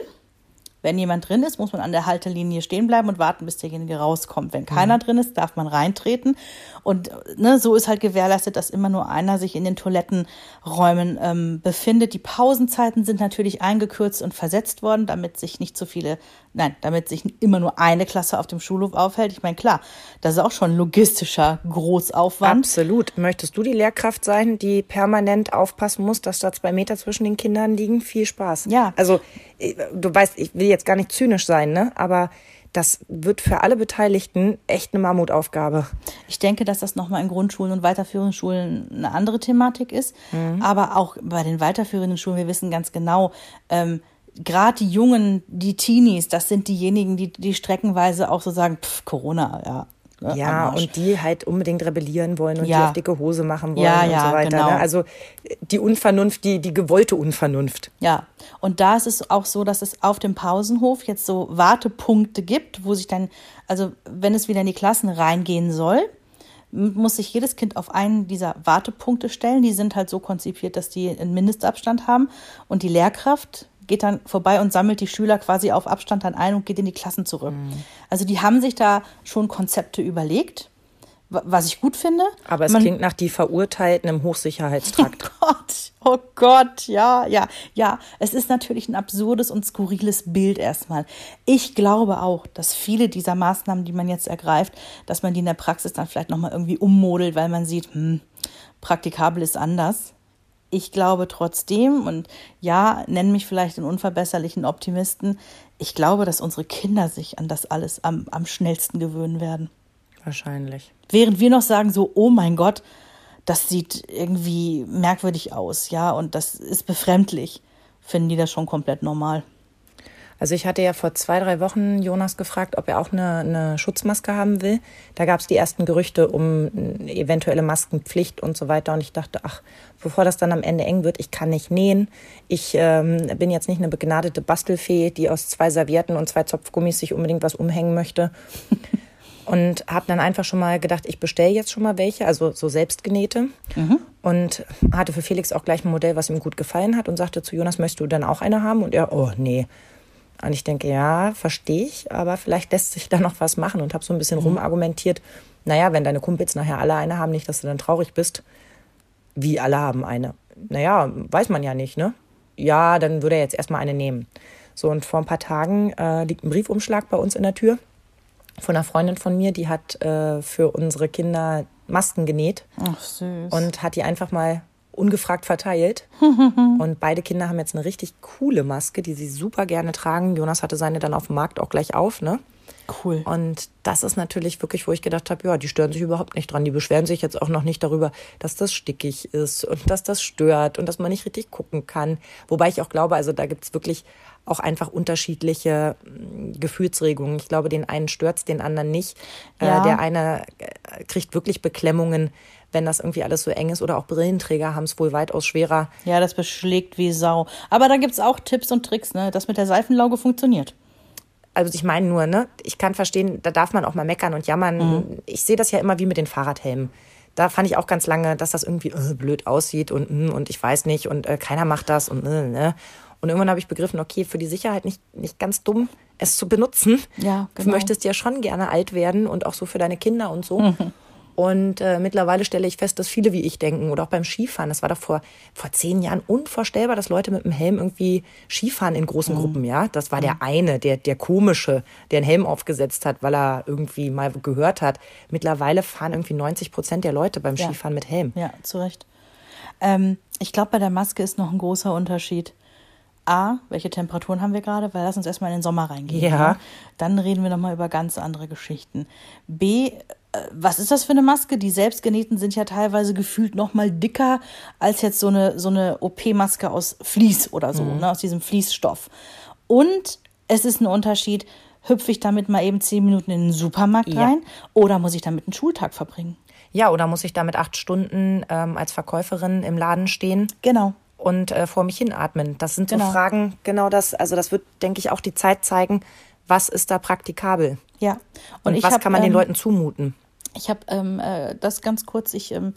Wenn jemand drin ist, muss man an der Haltelinie stehen bleiben und warten, bis derjenige rauskommt. Wenn keiner mhm. drin ist, darf man reintreten. Und ne, so ist halt gewährleistet, dass immer nur einer sich in den Toilettenräumen ähm, befindet. Die Pausenzeiten sind natürlich eingekürzt und versetzt worden, damit sich nicht so viele, nein, damit sich immer nur eine Klasse auf dem Schulhof aufhält. Ich meine, klar, das ist auch schon logistischer Großaufwand. Absolut. Möchtest du die Lehrkraft sein, die permanent aufpassen muss, dass da zwei Meter zwischen den Kindern liegen? Viel Spaß. Ja. Also, äh, du weißt, ich will jetzt gar nicht zynisch sein, ne? Aber das wird für alle Beteiligten echt eine Mammutaufgabe. Ich denke, dass das nochmal in Grundschulen und weiterführenden Schulen eine andere Thematik ist. Mhm. Aber auch bei den weiterführenden Schulen, wir wissen ganz genau, ähm, gerade die Jungen, die Teenies, das sind diejenigen, die, die streckenweise auch so sagen, pff, Corona, ja, Ne, ja, und die halt unbedingt rebellieren wollen und ja. die auf dicke Hose machen wollen ja, und ja, so weiter. Genau. Ne? Also die Unvernunft, die, die gewollte Unvernunft. Ja, und da ist es auch so, dass es auf dem Pausenhof jetzt so Wartepunkte gibt, wo sich dann, also wenn es wieder in die Klassen reingehen soll, muss sich jedes Kind auf einen dieser Wartepunkte stellen. Die sind halt so konzipiert, dass die einen Mindestabstand haben und die Lehrkraft geht dann vorbei und sammelt die Schüler quasi auf Abstand dann ein und geht in die Klassen zurück. Mhm. Also die haben sich da schon Konzepte überlegt, was ich gut finde. Aber es Man, klingt nach die Verurteilten im Hochsicherheitstrakt. (laughs) Oh Gott, oh Gott, ja, ja, ja. Es ist natürlich ein absurdes und skurriles Bild erstmal. Ich glaube auch, dass viele dieser Maßnahmen, die man jetzt ergreift, dass man die in der Praxis dann vielleicht nochmal irgendwie ummodelt, weil man sieht, hm, praktikabel ist anders ich glaube trotzdem, und ja, nenn mich vielleicht einen unverbesserlichen Optimisten, ich glaube, dass unsere Kinder sich an das alles am, am schnellsten gewöhnen werden. Wahrscheinlich. Während wir noch sagen, so, oh mein Gott, das sieht irgendwie merkwürdig aus, ja, und das ist befremdlich, finden die das schon komplett normal. Also ich hatte ja vor zwei, drei Wochen Jonas gefragt, ob er auch eine, eine Schutzmaske haben will. Da gab es die ersten Gerüchte um eventuelle Maskenpflicht und so weiter. Und ich dachte, ach, bevor das dann am Ende eng wird, ich kann nicht nähen. Ich ähm, bin jetzt nicht eine begnadete Bastelfee, die aus zwei Servietten und zwei Zopfgummis sich unbedingt was umhängen möchte. (laughs) und habe dann einfach schon mal gedacht, ich bestelle jetzt schon mal welche, also so selbstgenähte. Mhm. Und hatte für Felix auch gleich ein Modell, was ihm gut gefallen hat und sagte zu Jonas, möchtest du dann auch eine haben? Und er, oh nee, und ich denke, ja, verstehe ich, aber vielleicht lässt sich da noch was machen und habe so ein bisschen mhm. rumargumentiert. Naja, wenn deine Kumpels nachher alle eine haben, nicht, dass du dann traurig bist. Wie alle haben eine. Naja, weiß man ja nicht, ne? Ja, dann würde er jetzt erstmal eine nehmen. So, und vor ein paar Tagen äh, liegt ein Briefumschlag bei uns in der Tür von einer Freundin von mir, die hat äh, für unsere Kinder Masken genäht. Ach, süß. Und hat die einfach mal ungefragt verteilt. (laughs) und beide Kinder haben jetzt eine richtig coole Maske, die sie super gerne tragen. Jonas hatte seine dann auf dem Markt auch gleich auf, ne? Cool. Und das ist natürlich wirklich, wo ich gedacht habe, ja, die stören sich überhaupt nicht dran. Die beschweren sich jetzt auch noch nicht darüber, dass das stickig ist und dass das stört und dass man nicht richtig gucken kann. Wobei ich auch glaube, also da gibt's wirklich auch einfach unterschiedliche hm, Gefühlsregungen. Ich glaube, den einen stört's, den anderen nicht. Äh, ja. Äh, der eine äh, kriegt wirklich Beklemmungen, wenn das irgendwie alles so eng ist. Oder auch Brillenträger haben es wohl weitaus schwerer. Ja, das beschlägt wie Sau. Aber da gibt's auch Tipps und Tricks, ne? Das mit der Seifenlauge funktioniert also ich meine nur, ne, ich kann verstehen, da darf man auch mal meckern und jammern. Mhm. Ich sehe das ja immer wie mit den Fahrradhelmen. Da fand ich auch ganz lange, dass das irgendwie äh, blöd aussieht und hm, und ich weiß nicht und äh, keiner macht das und äh, ne. Und irgendwann habe ich begriffen, okay, für die Sicherheit nicht, nicht ganz dumm, es zu benutzen. Ja, genau. Du möchtest ja schon gerne alt werden und auch so für deine Kinder und so. Mhm. Und äh, mittlerweile stelle ich fest, dass viele wie ich denken oder auch beim Skifahren. Das war doch vor, vor zehn Jahren unvorstellbar, dass Leute mit dem Helm irgendwie Skifahren in großen mhm. Gruppen, ja. Das war der mhm. eine, der, der komische, der einen Helm aufgesetzt hat, weil er irgendwie mal gehört hat. Mittlerweile fahren irgendwie 90 Prozent der Leute beim Skifahren ja. mit Helm. Ja, zu Recht. Ähm, ich glaube, bei der Maske ist noch ein großer Unterschied. A, welche Temperaturen haben wir gerade? Weil lass uns erstmal in den Sommer reingehen. Ja. ja? Dann reden wir nochmal über ganz andere Geschichten. B, was ist das für eine Maske? Die selbstgenähten sind ja teilweise gefühlt noch mal dicker als jetzt so eine, so eine OP-Maske aus Vlies oder so, mhm. ne, aus diesem Fließstoff. Und es ist ein Unterschied, hüpfe ich damit mal eben zehn Minuten in den Supermarkt ja. rein oder muss ich damit einen Schultag verbringen? Ja, oder muss ich damit acht Stunden ähm, als Verkäuferin im Laden stehen? Genau. Und äh, vor mich hinatmen. Das sind so genau. Fragen, genau das. Also das wird, denke ich, auch die Zeit zeigen, was ist da praktikabel. Ja. Und, und was hab, kann man den ähm, Leuten zumuten? Ich habe ähm, äh, das ganz kurz, ich ähm,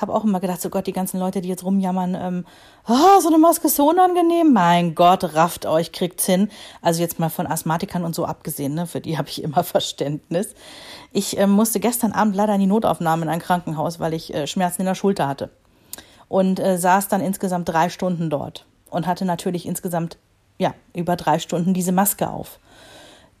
habe auch immer gedacht, so Gott, die ganzen Leute, die jetzt rumjammern, ähm, oh, so eine Maske ist so unangenehm. Mein Gott, rafft euch, kriegt's hin. Also jetzt mal von Asthmatikern und so abgesehen, ne, für die habe ich immer (laughs) Verständnis. Ich äh, musste gestern Abend leider in die Notaufnahme in ein Krankenhaus, weil ich äh, Schmerzen in der Schulter hatte. Und äh, saß dann insgesamt drei Stunden dort und hatte natürlich insgesamt, ja, über drei Stunden diese Maske auf.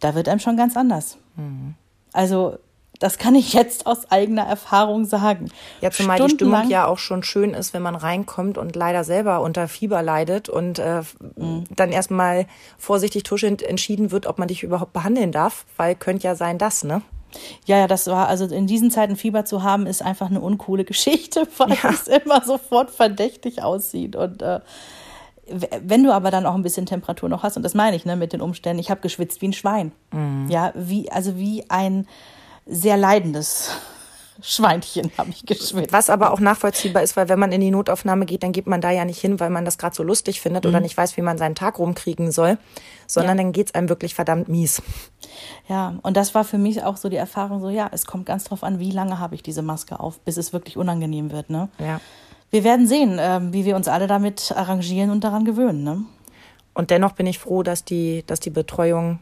Da wird einem schon ganz anders. Mhm. Also das kann ich jetzt aus eigener Erfahrung sagen. Ja, zumal die Stimmung ja auch schon schön ist, wenn man reinkommt und leider selber unter Fieber leidet und äh, mhm. dann erstmal vorsichtig tuschelnd entschieden wird, ob man dich überhaupt behandeln darf, weil könnte ja sein, das, ne? Ja, ja, das war, also in diesen Zeiten Fieber zu haben, ist einfach eine uncoole Geschichte, (laughs) weil ja. es immer sofort verdächtig aussieht. Und äh, wenn du aber dann auch ein bisschen Temperatur noch hast, und das meine ich, ne, mit den Umständen, ich habe geschwitzt wie ein Schwein. Mhm. Ja, wie, also wie ein sehr leidendes Schweinchen habe ich geschwitzt. Was aber auch nachvollziehbar ist, weil wenn man in die Notaufnahme geht, dann geht man da ja nicht hin, weil man das gerade so lustig findet mhm. oder nicht weiß, wie man seinen Tag rumkriegen soll, sondern ja. dann geht's einem wirklich verdammt mies. Ja, und das war für mich auch so die Erfahrung, so ja, es kommt ganz drauf an, wie lange habe ich diese Maske auf, bis es wirklich unangenehm wird. Ne? Ja. Wir werden sehen, äh, wie wir uns alle damit arrangieren und daran gewöhnen. Ne? Und dennoch bin ich froh, dass die, dass die Betreuung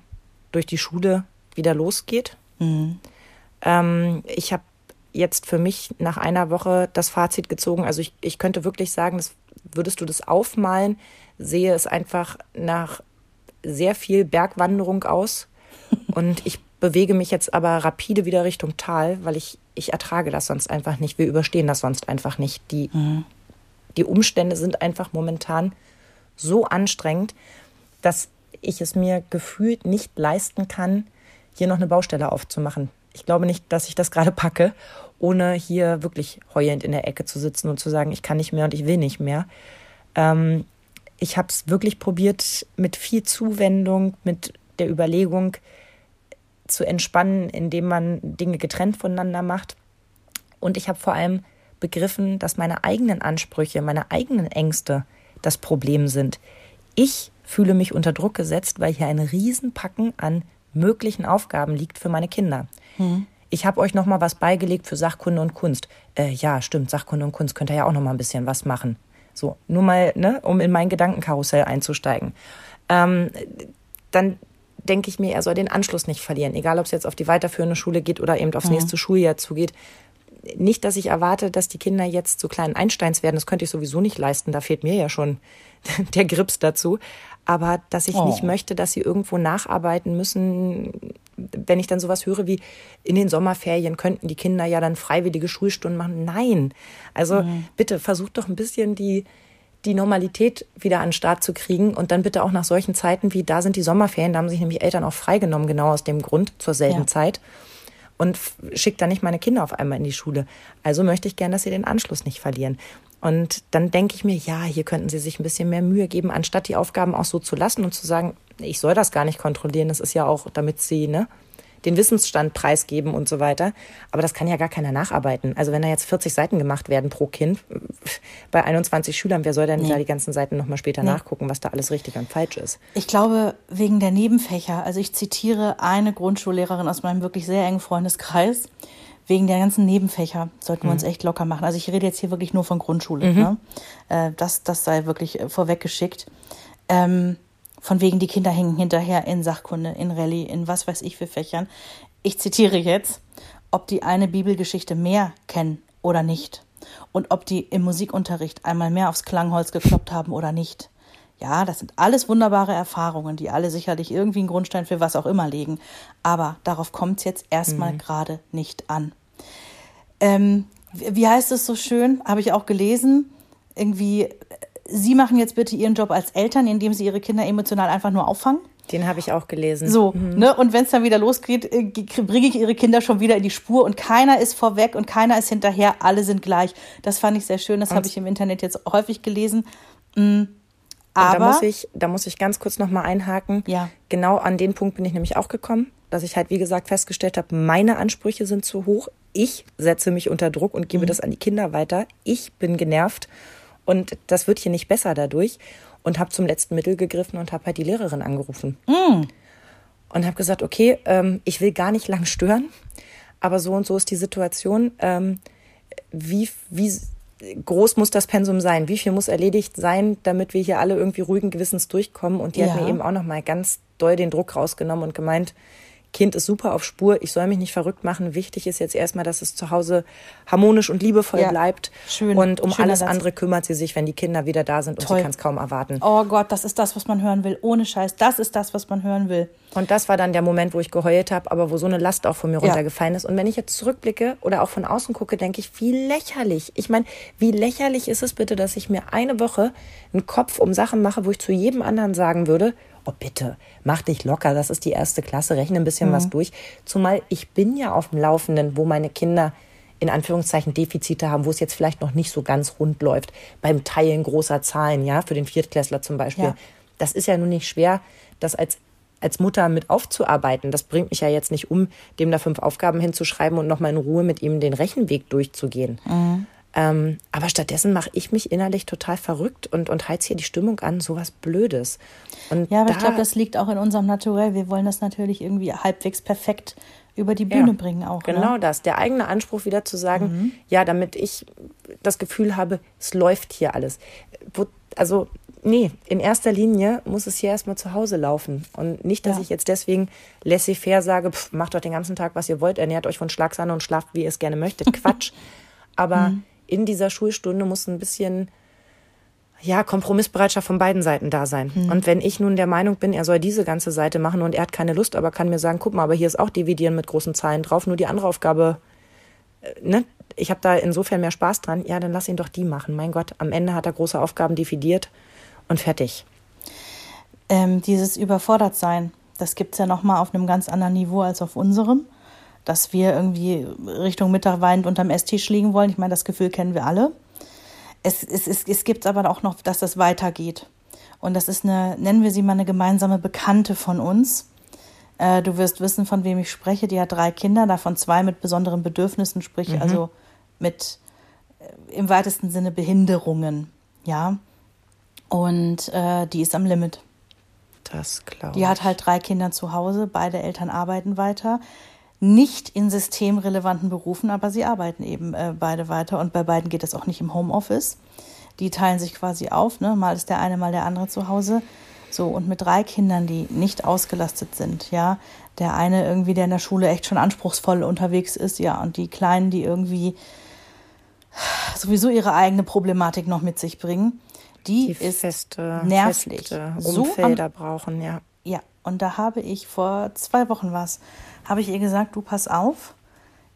durch die Schule wieder losgeht. Mhm. Ähm, ich habe jetzt für mich nach einer Woche das Fazit gezogen. Also ich, ich könnte wirklich sagen, das, würdest du das aufmalen, sehe es einfach nach sehr viel Bergwanderung aus. (laughs) Und ich bewege mich jetzt aber rapide wieder Richtung Tal, weil ich, ich ertrage das sonst einfach nicht. Wir überstehen das sonst einfach nicht. Die, mhm. die Umstände sind einfach momentan so anstrengend, dass ich es mir gefühlt nicht leisten kann, hier noch eine Baustelle aufzumachen ich glaube nicht, dass ich das gerade packe, ohne hier wirklich heulend in der Ecke zu sitzen und zu sagen, ich kann nicht mehr und ich will nicht mehr. Ähm, ich habe es wirklich probiert, mit viel Zuwendung, mit der Überlegung zu entspannen, indem man Dinge getrennt voneinander macht. Und ich habe vor allem begriffen, dass meine eigenen Ansprüche, meine eigenen Ängste das Problem sind. Ich fühle mich unter Druck gesetzt, weil hier ein Riesenpacken an möglichen Aufgaben liegt für meine Kinder. Hm. Ich habe euch noch mal was beigelegt für Sachkunde und Kunst. Äh, ja, stimmt, Sachkunde und Kunst könnt ihr ja auch noch mal ein bisschen was machen. So, nur mal, ne, um in mein Gedankenkarussell einzusteigen. Ähm, dann denke ich mir, er soll den Anschluss nicht verlieren, egal ob es jetzt auf die weiterführende Schule geht oder eben aufs mhm. nächste Schuljahr zugeht. Nicht, dass ich erwarte, dass die Kinder jetzt zu kleinen Einsteins werden, das könnte ich sowieso nicht leisten, da fehlt mir ja schon (laughs) der Grips dazu aber dass ich oh. nicht möchte, dass sie irgendwo nacharbeiten müssen. Wenn ich dann sowas höre wie in den Sommerferien könnten die Kinder ja dann freiwillige Schulstunden machen. Nein. Also mhm. bitte versucht doch ein bisschen die, die Normalität wieder an den Start zu kriegen und dann bitte auch nach solchen Zeiten wie da sind die Sommerferien, da haben sich nämlich Eltern auch freigenommen, genau aus dem Grund, zur selben ja. Zeit und schickt dann nicht meine Kinder auf einmal in die Schule. Also möchte ich gern, dass sie den Anschluss nicht verlieren. Und dann denke ich mir, ja, hier könnten sie sich ein bisschen mehr Mühe geben, anstatt die Aufgaben auch so zu lassen und zu sagen, ich soll das gar nicht kontrollieren. Das ist ja auch, damit sie ne, den Wissensstand preisgeben und so weiter. Aber das kann ja gar keiner nacharbeiten. Also wenn da jetzt 40 Seiten gemacht werden pro Kind, bei 21 Schülern, wer soll denn nee. da die ganzen Seiten nochmal später nee. nachgucken, was da alles richtig und falsch ist? Ich glaube, wegen der Nebenfächer. Also ich zitiere eine Grundschullehrerin aus meinem wirklich sehr engen Freundeskreis wegen der ganzen Nebenfächer sollten wir uns mhm. echt locker machen. Also ich rede jetzt hier wirklich nur von Grundschule. Mhm. Ne? Äh, das, das sei wirklich äh, vorweggeschickt. Ähm, von wegen, die Kinder hängen hinterher in Sachkunde, in Rallye, in was weiß ich für Fächern. Ich zitiere jetzt, ob die eine Bibelgeschichte mehr kennen oder nicht. Und ob die im Musikunterricht einmal mehr aufs Klangholz gekloppt haben oder nicht. Ja, das sind alles wunderbare Erfahrungen, die alle sicherlich irgendwie einen Grundstein für was auch immer legen. Aber darauf kommt es jetzt erstmal mhm. gerade nicht an. Ähm, wie heißt es so schön? Habe ich auch gelesen. Irgendwie, Sie machen jetzt bitte Ihren Job als Eltern, indem Sie Ihre Kinder emotional einfach nur auffangen. Den habe ich auch gelesen. So, mhm. ne? Und wenn es dann wieder losgeht, äh, bringe ich ihre Kinder schon wieder in die Spur und keiner ist vorweg und keiner ist hinterher, alle sind gleich. Das fand ich sehr schön, das habe ich im Internet jetzt häufig gelesen. Mhm. Aber, da muss ich, da muss ich ganz kurz nochmal einhaken. Ja. Genau an den Punkt bin ich nämlich auch gekommen, dass ich halt, wie gesagt, festgestellt habe, meine Ansprüche sind zu hoch. Ich setze mich unter Druck und gebe mhm. das an die Kinder weiter. Ich bin genervt und das wird hier nicht besser dadurch. Und habe zum letzten Mittel gegriffen und habe halt die Lehrerin angerufen. Mhm. Und habe gesagt, okay, ähm, ich will gar nicht lang stören, aber so und so ist die Situation. Ähm, wie, wie groß muss das Pensum sein? Wie viel muss erledigt sein, damit wir hier alle irgendwie ruhigen Gewissens durchkommen? Und die ja. hat mir eben auch nochmal ganz doll den Druck rausgenommen und gemeint, Kind ist super auf Spur, ich soll mich nicht verrückt machen. Wichtig ist jetzt erstmal, dass es zu Hause harmonisch und liebevoll ja. bleibt. Schön. Und um alles Satz. andere kümmert sie sich, wenn die Kinder wieder da sind Toll. und sie kann es kaum erwarten. Oh Gott, das ist das, was man hören will. Ohne Scheiß, das ist das, was man hören will. Und das war dann der Moment, wo ich geheult habe, aber wo so eine Last auch von mir ja. runtergefallen ist. Und wenn ich jetzt zurückblicke oder auch von außen gucke, denke ich, wie lächerlich. Ich meine, wie lächerlich ist es bitte, dass ich mir eine Woche einen Kopf um Sachen mache, wo ich zu jedem anderen sagen würde, oh bitte, mach dich locker, das ist die erste Klasse, rechne ein bisschen mhm. was durch. Zumal ich bin ja auf dem Laufenden, wo meine Kinder in Anführungszeichen Defizite haben, wo es jetzt vielleicht noch nicht so ganz rund läuft, beim Teilen großer Zahlen, ja, für den Viertklässler zum Beispiel. Ja. Das ist ja nun nicht schwer, das als als Mutter mit aufzuarbeiten. Das bringt mich ja jetzt nicht um, dem da fünf Aufgaben hinzuschreiben und nochmal in Ruhe mit ihm den Rechenweg durchzugehen. Mhm. Ähm, aber stattdessen mache ich mich innerlich total verrückt und, und heiz hier die Stimmung an, sowas Blödes. Und ja, aber da, ich glaube, das liegt auch in unserem Naturell. Wir wollen das natürlich irgendwie halbwegs perfekt über die Bühne ja, bringen auch. Ne? Genau ne? das. Der eigene Anspruch wieder zu sagen, mhm. ja, damit ich das Gefühl habe, es läuft hier alles. Also, nee, in erster Linie muss es hier erstmal zu Hause laufen. Und nicht, dass ja. ich jetzt deswegen laissez-faire sage, pff, macht doch den ganzen Tag, was ihr wollt, ernährt euch von Schlagsahne und schlaft, wie ihr es gerne möchtet. Quatsch. (laughs) Aber mhm in dieser Schulstunde muss ein bisschen ja, Kompromissbereitschaft von beiden Seiten da sein. Hm. Und wenn ich nun der Meinung bin, er soll diese ganze Seite machen und er hat keine Lust, aber kann mir sagen, guck mal, aber hier ist auch Dividieren mit großen Zahlen drauf, nur die andere Aufgabe, äh, ne? Ich habe da insofern mehr Spaß dran. Ja, dann lass ihn doch die machen. Mein Gott, am Ende hat er große Aufgaben dividiert und fertig. Ähm, dieses Überfordertsein, das gibt es ja nochmal auf einem ganz anderen Niveau als auf unserem dass wir irgendwie Richtung Mittag weinend unterm Esstisch liegen wollen. Ich meine, das Gefühl kennen wir alle. Es, es, es, es gibt aber auch noch, dass das weitergeht. Und das ist eine, nennen wir sie mal eine gemeinsame Bekannte von uns. Äh, du wirst wissen, von wem ich spreche. Die hat drei Kinder, davon zwei mit besonderen Bedürfnissen, sprich mhm. also mit äh, im weitesten Sinne Behinderungen. Ja. Und äh, die ist am Limit. Das glaube ich. Die hat halt drei Kinder zu Hause, beide Eltern arbeiten weiter nicht in systemrelevanten Berufen, aber sie arbeiten eben äh, beide weiter und bei beiden geht es auch nicht im Homeoffice. Die teilen sich quasi auf, ne? mal ist der eine, mal der andere zu Hause. So, und mit drei Kindern, die nicht ausgelastet sind, ja, der eine irgendwie, der in der Schule echt schon anspruchsvoll unterwegs ist, ja, und die Kleinen, die irgendwie sowieso ihre eigene Problematik noch mit sich bringen, die, die ist feste, nervlich. Feste Umfelder so am, brauchen, ja. Ja, und da habe ich vor zwei Wochen was, habe ich ihr gesagt, du pass auf,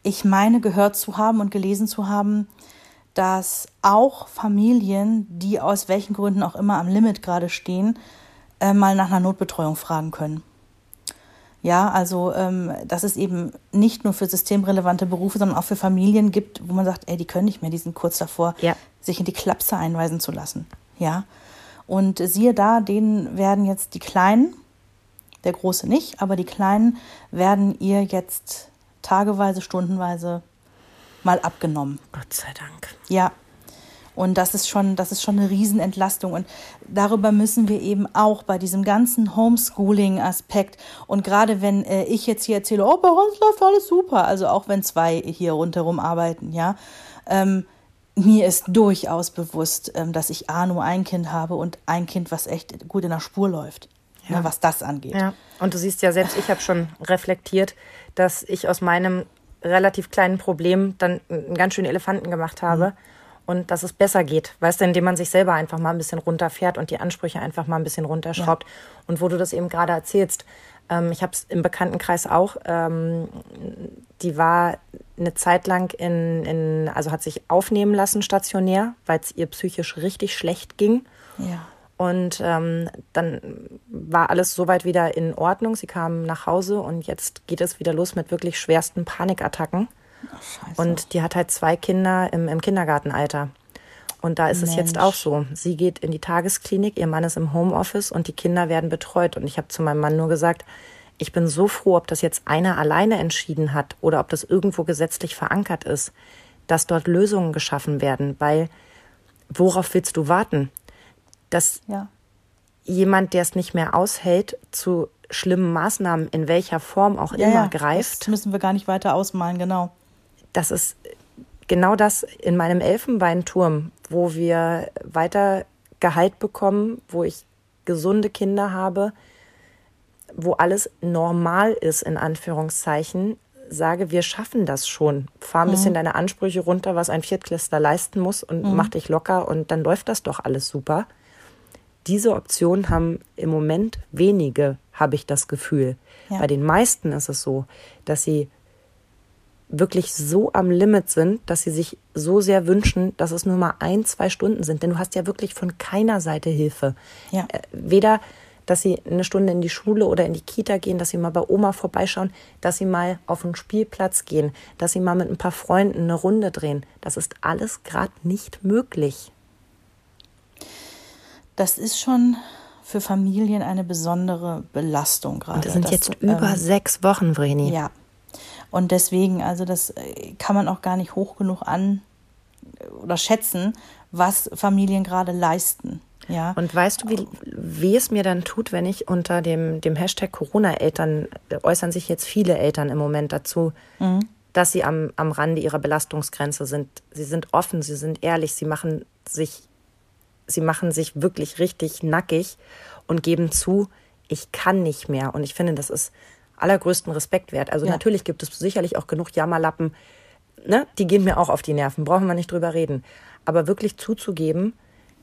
ich meine gehört zu haben und gelesen zu haben, dass auch Familien, die aus welchen Gründen auch immer am Limit gerade stehen, äh, mal nach einer Notbetreuung fragen können. Ja, also ähm, dass es eben nicht nur für systemrelevante Berufe, sondern auch für Familien gibt, wo man sagt, ey, die können nicht mehr, die sind kurz davor, ja. sich in die Klapse einweisen zu lassen. Ja. Und siehe da, denen werden jetzt die Kleinen, der Große nicht, aber die Kleinen werden ihr jetzt tageweise, stundenweise mal abgenommen. Gott sei Dank. Ja. Und das ist schon, das ist schon eine Riesenentlastung. Und darüber müssen wir eben auch bei diesem ganzen Homeschooling-Aspekt und gerade wenn äh, ich jetzt hier erzähle, oh, bei uns läuft alles super, also auch wenn zwei hier rundherum arbeiten, ja, ähm, mir ist durchaus bewusst, ähm, dass ich A nur ein Kind habe und ein Kind, was echt gut in der Spur läuft ja. ne, was das angeht. Ja. Und du siehst ja selbst, ich habe schon reflektiert, dass ich aus meinem relativ kleinen Problem dann einen ganz schönen Elefanten gemacht habe. Mhm. Und dass es besser geht, weißt du, indem man sich selber einfach mal ein bisschen runterfährt und die Ansprüche einfach mal ein bisschen runterschraubt. Ja. Und wo du das eben gerade erzählst, ähm, ich habe es im Bekanntenkreis auch, ähm, die war eine Zeit lang in, in, also hat sich aufnehmen lassen stationär, weil es ihr psychisch richtig schlecht ging. Ja. Und ähm, dann war alles soweit wieder in Ordnung. Sie kam nach Hause und jetzt geht es wieder los mit wirklich schwersten Panikattacken. Ach, und die hat halt zwei Kinder im, im Kindergartenalter. Und da ist Mensch. es jetzt auch so. Sie geht in die Tagesklinik, ihr Mann ist im Homeoffice und die Kinder werden betreut. Und ich habe zu meinem Mann nur gesagt, ich bin so froh, ob das jetzt einer alleine entschieden hat oder ob das irgendwo gesetzlich verankert ist, dass dort Lösungen geschaffen werden. Weil worauf willst du warten? Dass ja. jemand, der es nicht mehr aushält, zu schlimmen Maßnahmen in welcher Form auch ja, immer ja, greift. Das müssen wir gar nicht weiter ausmalen, genau. Das ist genau das in meinem Elfenbeinturm, wo wir weiter Gehalt bekommen, wo ich gesunde Kinder habe, wo alles normal ist, in Anführungszeichen, sage, wir schaffen das schon. Fahr ein bisschen mhm. deine Ansprüche runter, was ein Viertklässler leisten muss und mhm. mach dich locker und dann läuft das doch alles super. Diese Option haben im Moment wenige, habe ich das Gefühl. Ja. Bei den meisten ist es so, dass sie wirklich so am Limit sind, dass sie sich so sehr wünschen, dass es nur mal ein, zwei Stunden sind. Denn du hast ja wirklich von keiner Seite Hilfe. Ja. Äh, weder dass sie eine Stunde in die Schule oder in die Kita gehen, dass sie mal bei Oma vorbeischauen, dass sie mal auf einen Spielplatz gehen, dass sie mal mit ein paar Freunden eine Runde drehen. Das ist alles gerade nicht möglich. Das ist schon für Familien eine besondere Belastung gerade. Und das sind jetzt ähm, über sechs Wochen, Vreni. Ja. Und deswegen, also das äh, kann man auch gar nicht hoch genug an oder schätzen, was Familien gerade leisten. Ja. Und weißt du, wie weh es mir dann tut, wenn ich unter dem, dem Hashtag Corona-Eltern äußern sich jetzt viele Eltern im Moment dazu, mhm. dass sie am, am Rande ihrer Belastungsgrenze sind. Sie sind offen, sie sind ehrlich, sie machen sich, sie machen sich wirklich richtig nackig und geben zu, ich kann nicht mehr. Und ich finde, das ist allergrößten Respekt wert. Also ja. natürlich gibt es sicherlich auch genug Jammerlappen, ne? die gehen mir auch auf die Nerven, brauchen wir nicht drüber reden. Aber wirklich zuzugeben,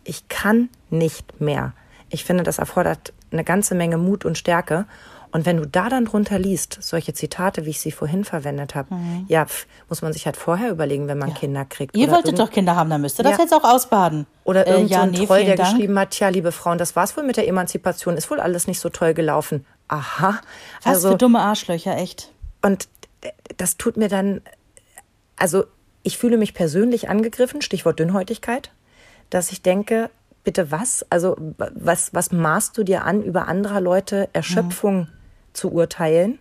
ich kann nicht mehr. Ich finde, das erfordert eine ganze Menge Mut und Stärke. Und wenn du da dann drunter liest, solche Zitate, wie ich sie vorhin verwendet habe, mhm. ja, pf, muss man sich halt vorher überlegen, wenn man ja. Kinder kriegt. Ihr wolltet doch Kinder haben, dann müsst ihr das ja. jetzt auch ausbaden. Oder äh, irgend so ein nee, Troll, der Dank. geschrieben hat, tja, liebe Frauen, das war's wohl mit der Emanzipation, ist wohl alles nicht so toll gelaufen. Aha. Was also, für dumme Arschlöcher, echt. Und das tut mir dann, also ich fühle mich persönlich angegriffen, Stichwort Dünnhäutigkeit dass ich denke, bitte was? Also was, was maßt du dir an, über anderer Leute Erschöpfung mhm. Zu urteilen?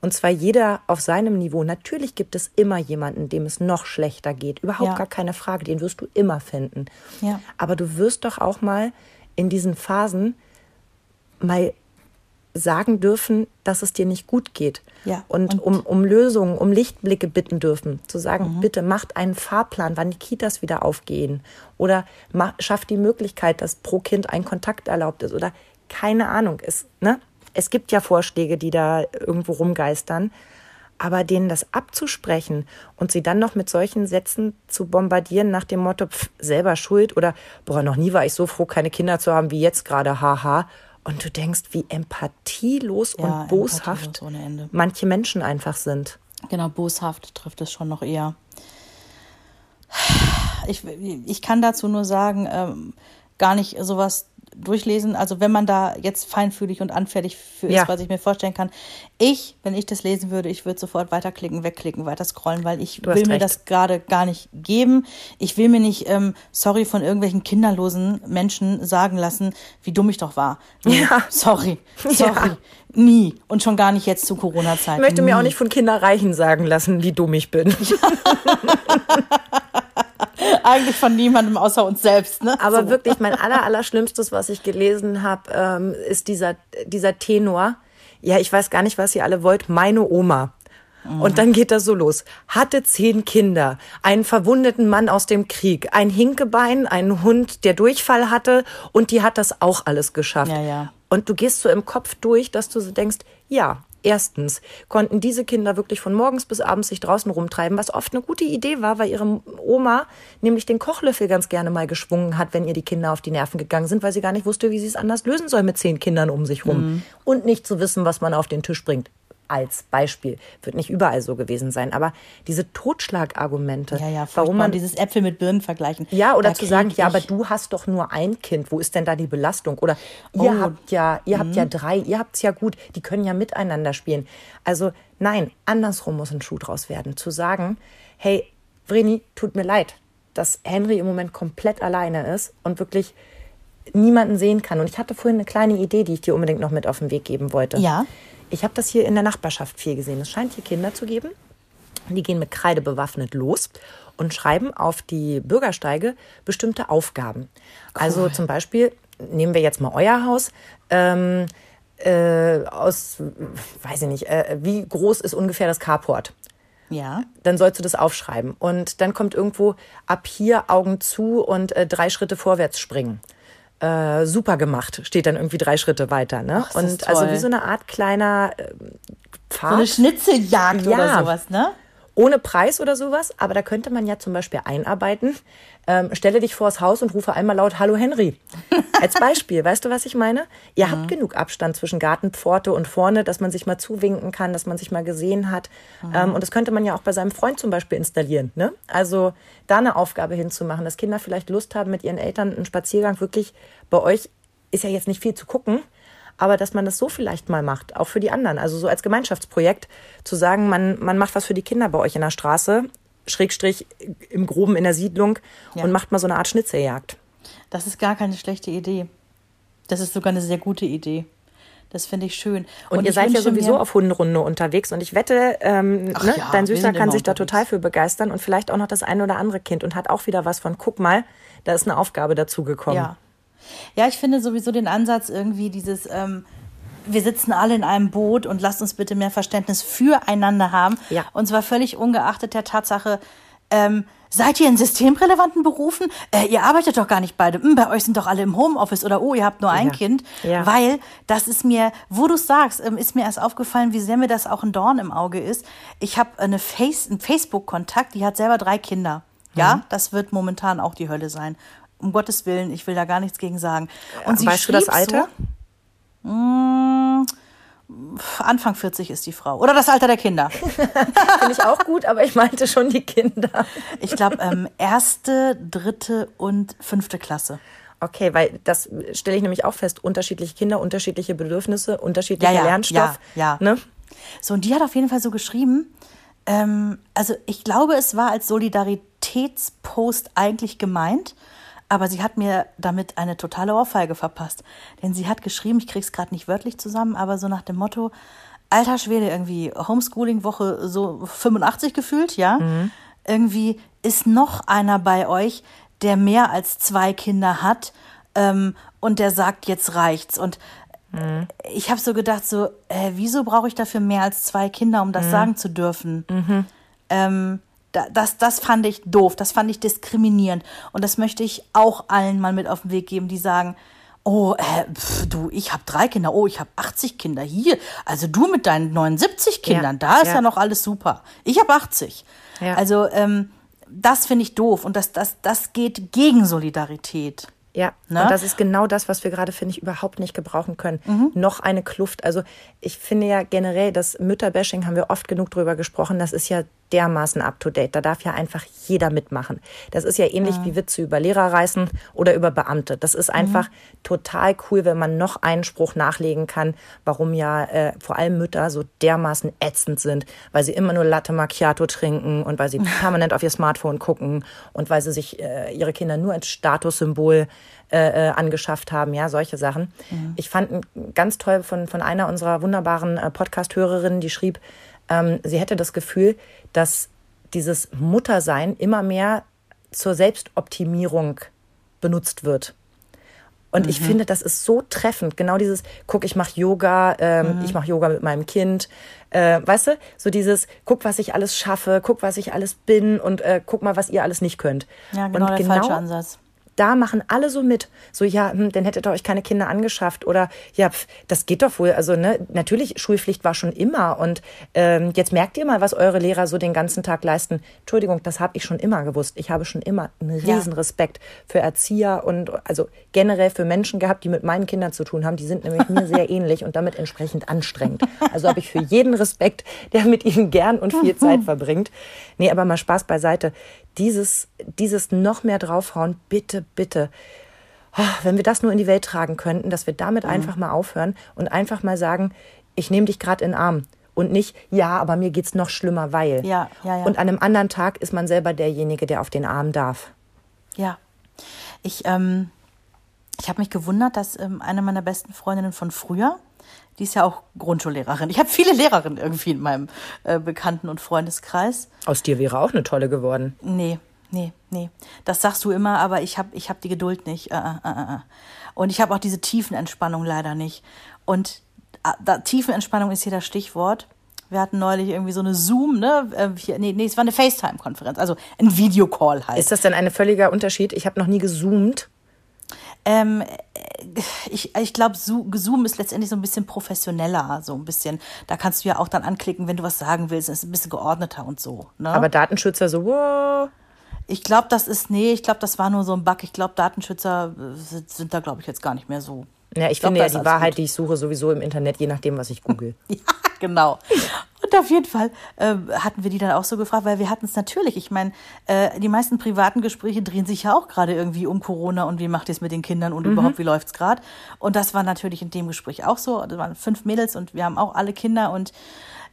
Und zwar jeder auf seinem Niveau. Natürlich gibt es immer jemanden, dem es noch schlechter geht. Überhaupt ja. gar keine Frage. Den wirst du immer finden. Ja. Aber du wirst doch auch mal in diesen Phasen mal sagen dürfen, dass es dir nicht gut geht. Ja, und, und um, um Lösungen, um Lichtblicke bitten dürfen. Zu sagen, mhm. bitte macht einen Fahrplan, wann die Kitas wieder aufgehen. Oder schafft die Möglichkeit, dass pro Kind ein Kontakt erlaubt ist. Oder keine Ahnung. Es, ne? Es gibt ja Vorschläge, die da irgendwo rumgeistern. Aber denen das abzusprechen und sie dann noch mit solchen Sätzen zu bombardieren nach dem Motto, pff, selber schuld oder, boah, noch nie war ich so froh, keine Kinder zu haben wie jetzt gerade, haha und du denkst, wie empathielos ja, und boshaft empathielos manche Menschen einfach sind. Genau, boshaft trifft es schon noch eher. Ich, ich kann dazu nur sagen, ähm, gar nicht sowas durchlesen. Also wenn man da jetzt feinfühlig und anfällig für ja. ist, was ich mir vorstellen kann. Ich, wenn ich das lesen würde, ich würde sofort weiterklicken, wegklicken, weiter scrollen, weil ich will mir das gerade gar nicht geben. Ich will mir nicht, ähm, sorry, von irgendwelchen kinderlosen Menschen sagen lassen, wie dumm ich doch war. Ja. Sorry, (laughs) sorry. Ja. Nie. Und schon gar nicht jetzt zu Corona-Zeiten. Ich möchte mir auch nicht von Kinderreichen sagen lassen, wie dumm ich bin. (laughs) (laughs) Eigentlich von niemandem außer uns selbst. Ne? Aber so. wirklich, mein (laughs) aller, was ich gelesen habe, ähm, ist dieser, dieser Tenor. Ja, ich weiß gar nicht, was ihr alle wollt. Meine Oma. Und dann geht das so los. Hatte zehn Kinder, einen verwundeten Mann aus dem Krieg, ein Hinkebein, einen Hund, der Durchfall hatte und die hat das auch alles geschafft. Ja, ja. Und du gehst so im Kopf durch, dass du so denkst, ja, Erstens konnten diese Kinder wirklich von morgens bis abends sich draußen rumtreiben, was oft eine gute Idee war, weil ihre Oma nämlich den Kochlöffel ganz gerne mal geschwungen hat, wenn ihr die Kinder auf die Nerven gegangen sind, weil sie gar nicht wusste, wie sie es anders lösen soll mit zehn Kindern um sich rum. Mhm. Und nicht zu wissen, was man auf den Tisch bringt als Beispiel. Wird nicht überall so gewesen sein, aber diese Totschlagargumente, ja, ja, warum man dieses Äpfel mit Birnen vergleichen. Ja, oder zu sagen, ja, aber du hast doch nur ein Kind, wo ist denn da die Belastung? Oder ihr oh. habt ja, ihr habt ja mhm. drei, ihr habt's ja gut, die können ja miteinander spielen. Also nein, andersrum muss ein Schuh draus werden, zu sagen, hey, Vreni, tut mir leid, dass Henry im Moment komplett alleine ist und wirklich niemanden sehen kann. Und ich hatte vorhin eine kleine Idee, die ich dir unbedingt noch mit auf den Weg geben wollte. Ja. Ich habe das hier in der Nachbarschaft viel gesehen. Es scheint hier Kinder zu geben. Die gehen mit Kreide bewaffnet los und schreiben auf die Bürgersteige bestimmte Aufgaben. Also cool. Also zum Beispiel, nehmen wir jetzt mal euer Haus. Ähm, äh, aus, weiß ich nicht, äh, wie groß ist ungefähr das Carport? Ja. Dann sollst du das aufschreiben. Und dann kommt irgendwo ab hier Augen zu und äh, drei Schritte vorwärts springen. Äh, super gemacht, steht dann irgendwie drei Schritte weiter. Ne? Ach, und also wie so eine Art kleiner äh, Pfad. So eine Schnitzeljagd oder Ja. sowas, ne? Ohne Preis oder sowas, aber da könnte man ja zum Beispiel einarbeiten. Ähm, stelle dich vors Haus und rufe einmal laut Hallo Henry. (laughs) Als Beispiel, weißt du, was ich meine? Ihr habt genug Abstand zwischen Gartenpforte und vorne, dass man sich mal zuwinken kann, dass man sich mal gesehen hat. Ähm, und das könnte man ja auch bei seinem Freund zum Beispiel installieren. Ne? Also da eine Aufgabe hinzumachen, dass Kinder vielleicht Lust haben, mit ihren Eltern einen Spaziergang wirklich bei euch ist ja jetzt nicht viel zu gucken, aber dass man das so vielleicht mal macht, auch für die anderen. Also so als Gemeinschaftsprojekt zu sagen, man, man macht was für die Kinder bei euch in der Straße, Schrägstrich im Groben in der Siedlung Ja. und macht mal so eine Art Schnitzeljagd. Das ist gar keine schlechte Idee. Das ist sogar eine sehr gute Idee. Das finde ich schön. Und, ihr ich seid ja sowieso auf Hunderunde unterwegs und ich wette, ähm, ne, ja, dein Süßer kann sich da total für begeistern und vielleicht auch noch das eine oder andere Kind und hat auch wieder was von, guck mal, da ist eine Aufgabe dazugekommen. Ja. Ja, ich finde sowieso den Ansatz irgendwie dieses, ähm, wir sitzen alle in einem Boot und lasst uns bitte mehr Verständnis füreinander haben. Ja. Und zwar völlig ungeachtet der Tatsache, ähm, seid ihr in systemrelevanten Berufen? Äh, ihr arbeitet doch gar nicht beide. Hm, bei euch sind doch alle im Homeoffice oder oh, ihr habt nur ein Ja. Kind. Ja. Weil das ist mir, wo du sagst, ähm, ist mir erst aufgefallen, wie sehr mir das auch ein Dorn im Auge ist. Ich habe eine Face, einen Facebook-Kontakt, die hat selber drei Kinder. Ja, Mhm. das wird momentan auch die Hölle sein. Um Gottes Willen, ich will da gar nichts gegen sagen. Und sie weißt du das Alter? So, mm, Anfang 40 ist die Frau. Oder das Alter der Kinder. (laughs) Finde ich auch gut, aber ich meinte schon die Kinder. Ich glaube, ähm, erste, dritte und fünfte Klasse. Okay, weil das stelle ich nämlich auch fest, unterschiedliche Kinder, unterschiedliche Bedürfnisse, unterschiedlicher Ja, ja, Lernstoff. ja, ja. Ne? So, und die hat auf jeden Fall so geschrieben, ähm, also ich glaube, es war als Solidaritätspost eigentlich gemeint, aber sie hat mir damit eine totale Ohrfeige verpasst. Denn sie hat geschrieben, ich krieg's gerade nicht wörtlich zusammen, aber so nach dem Motto, alter Schwede, irgendwie Homeschooling-Woche so 85 gefühlt, ja. Irgendwie ist noch einer bei euch, der mehr als zwei Kinder hat ähm, und der sagt, jetzt reicht's. Und ich habe so gedacht, so, äh, wieso brauche ich dafür mehr als zwei Kinder, um das sagen zu dürfen? Ähm, da, das, das fand ich doof, das fand ich diskriminierend. Und das möchte ich auch allen mal mit auf den Weg geben, die sagen, oh, äh, pf, du, ich habe drei Kinder, oh, ich habe 80 Kinder hier. Also du mit deinen 79 Kindern, da ist ja, ja. noch alles super. Ich habe 80. Ja. Also ähm, das finde ich doof und das, das, das geht gegen Solidarität. Ja, Ne? und das ist genau das, was wir gerade, finde ich, überhaupt nicht gebrauchen können. Mhm. Noch eine Kluft. Also ich finde ja generell, das Mütterbashing haben wir oft genug drüber gesprochen, das ist ja dermaßen up-to-date. Da darf ja einfach jeder mitmachen. Das ist ja ähnlich wie Witze über Lehrer reißen oder über Beamte. Das ist einfach total cool, wenn man noch einen Spruch nachlegen kann, warum ja äh, vor allem Mütter so dermaßen ätzend sind, weil sie immer nur Latte Macchiato trinken und weil sie (laughs) permanent auf ihr Smartphone gucken und weil sie sich äh, ihre Kinder nur als Statussymbol äh, äh, angeschafft haben, ja, solche Sachen. Ich fand ganz toll von, von einer unserer wunderbaren äh, Podcast-Hörerinnen, die schrieb, ähm, sie hätte das Gefühl, dass dieses Muttersein immer mehr zur Selbstoptimierung benutzt wird. Und ich finde, das ist so treffend. Genau dieses, guck, ich mache Yoga, ähm, ich mache Yoga mit meinem Kind. Äh, weißt du, so dieses, guck, was ich alles schaffe, guck, was ich alles bin und äh, guck mal, was ihr alles nicht könnt. Ja, genau und der falsche Ansatz. Da machen alle so mit. So, ja, hm, dann hättet ihr euch keine Kinder angeschafft. Oder ja, pf, das geht doch wohl. Also, ne, natürlich, Schulpflicht war schon immer. Und ähm, jetzt merkt ihr mal, was eure Lehrer so den ganzen Tag leisten. Entschuldigung, das habe ich schon immer gewusst. Ich habe schon immer einen Ja. riesen Respekt für Erzieher und also generell für Menschen gehabt, die mit meinen Kindern zu tun haben. Die sind nämlich mir sehr (laughs) ähnlich und damit entsprechend anstrengend. Also habe ich für jeden Respekt, der mit ihnen gern und viel Zeit (laughs) verbringt. Nee, aber mal Spaß beiseite. Dieses, dieses noch mehr draufhauen, bitte, bitte. Oh, wenn wir das nur in die Welt tragen könnten, dass wir Mhm. damit einfach mal aufhören und einfach mal sagen, ich nehme dich gerade in den Arm. Und nicht, ja, aber mir geht's noch schlimmer, weil. Ja, ja, ja. Und an einem anderen Tag ist man selber derjenige, der auf den Arm darf. Ja. Ich, ähm, ich habe mich gewundert, dass ähm, eine meiner besten Freundinnen von früher, die ist ja auch Grundschullehrerin. Ich habe viele Lehrerinnen irgendwie in meinem äh, Bekannten- und Freundeskreis. Aus dir wäre auch eine tolle geworden. Nee, nee, nee. Das sagst du immer, aber ich habe ich hab die Geduld nicht. Äh, äh, äh, äh. Und ich habe auch diese Tiefenentspannung leider nicht. Und äh, da, Tiefenentspannung ist hier das Stichwort. Wir hatten neulich irgendwie so eine Zoom, ne? Äh, hier, nee, nee, es war eine FaceTime-Konferenz, also ein Videocall halt. Ist das denn ein völliger Unterschied? Ich habe noch nie gezoomt. Ähm, ich ich glaube, Zoom ist letztendlich so ein bisschen professioneller, so ein bisschen. Da kannst du ja auch dann anklicken, wenn du was sagen willst. Es ist ein bisschen geordneter und so. Ne? Aber Datenschützer so, wow. Ich glaube, das ist, nee, ich glaube, das war nur so ein Bug. Ich glaube, Datenschützer sind, sind da, glaube ich, jetzt gar nicht mehr so. Ja, ich, finde ja die Wahrheit, gut. die ich suche, sowieso im Internet, je nachdem, was ich google. (laughs) ja, genau. Und auf jeden Fall äh, hatten wir die dann auch so gefragt, weil wir hatten es natürlich. Ich meine, äh, die meisten privaten Gespräche drehen sich ja auch gerade irgendwie um Corona und wie macht ihr es mit den Kindern und mhm. überhaupt, wie läuft's gerade. Und das war natürlich in dem Gespräch auch so. Das waren fünf Mädels und wir haben auch alle Kinder und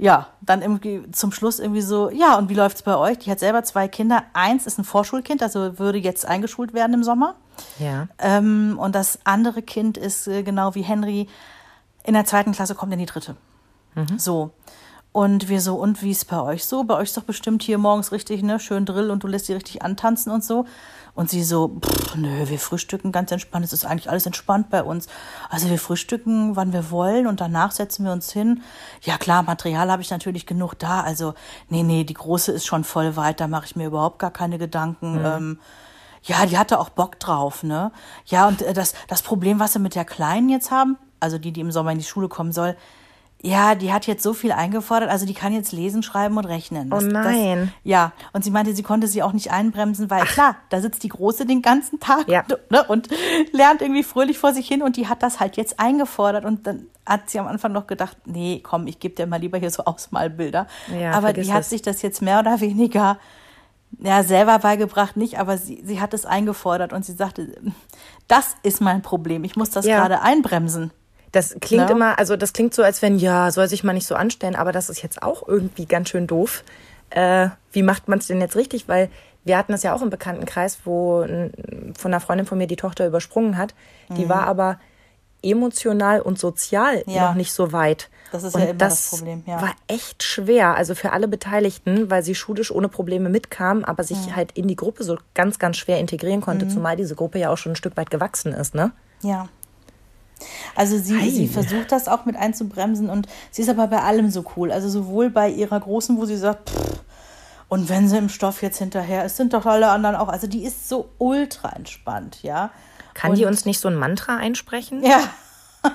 ja, dann irgendwie zum Schluss irgendwie so, ja, und wie läuft's bei euch? Die hat selber zwei Kinder. Eins ist ein Vorschulkind, also würde jetzt eingeschult werden im Sommer. Ja. Ähm, und das andere Kind ist äh, genau wie Henry in der zweiten Klasse kommt in die dritte. Mhm. So. Und wir so, und wie ist bei euch so? Bei euch ist doch bestimmt hier morgens richtig, ne, schön Drill und du lässt sie richtig antanzen und so. Und sie so, pff, nö, wir frühstücken ganz entspannt. Es ist eigentlich alles entspannt bei uns. Also wir frühstücken, wann wir wollen und danach setzen wir uns hin. Ja klar, Material habe ich natürlich genug da. Also nee, nee, die große ist schon voll weit. Da mache ich mir überhaupt gar keine Gedanken. Mhm. Ähm, ja, die hatte auch Bock drauf, ne? Ja, und äh, das, das Problem, was wir mit der Kleinen jetzt haben, also die, die im Sommer in die Schule kommen soll, ja, die hat jetzt so viel eingefordert, also die kann jetzt lesen, schreiben und rechnen. Das, oh nein. Das, ja, und sie meinte, sie konnte sie auch nicht einbremsen, weil Ach. klar, da sitzt die Große den ganzen Tag ja. ne, und lernt irgendwie fröhlich vor sich hin und die hat das halt jetzt eingefordert und dann hat sie am Anfang noch gedacht, nee, komm, ich gebe dir mal lieber hier so Ausmalbilder. Ja, aber die hat es. sich das jetzt mehr oder weniger ja, selber beigebracht nicht, aber sie, sie hat es eingefordert und sie sagte, das ist mein Problem, ich muss das ja. gerade einbremsen. Das klingt no. immer, also das klingt so, als wenn, ja, soll sich mal nicht so anstellen, aber das ist jetzt auch irgendwie ganz schön doof. Äh, wie macht man es denn jetzt richtig? Weil wir hatten das ja auch im Bekanntenkreis, wo von einer Freundin von mir die Tochter übersprungen hat. Die mhm. war aber emotional und sozial ja. noch nicht so weit. Das ist und ja immer das, das Problem. Ja. war echt schwer, also für alle Beteiligten, weil sie schulisch ohne Probleme mitkam, aber sich mhm. halt in die Gruppe so ganz, ganz schwer integrieren konnte, mhm. zumal diese Gruppe ja auch schon ein Stück weit gewachsen ist, ne? Ja. Also sie, sie versucht das auch mit einzubremsen und sie ist aber bei allem so cool. Also sowohl bei ihrer Großen, wo sie sagt, pff, und wenn sie im Stoff jetzt hinterher ist, sind doch alle anderen auch. Also die ist so ultra entspannt, ja. Kann und, die uns nicht so ein Mantra einsprechen? Ja. (laughs)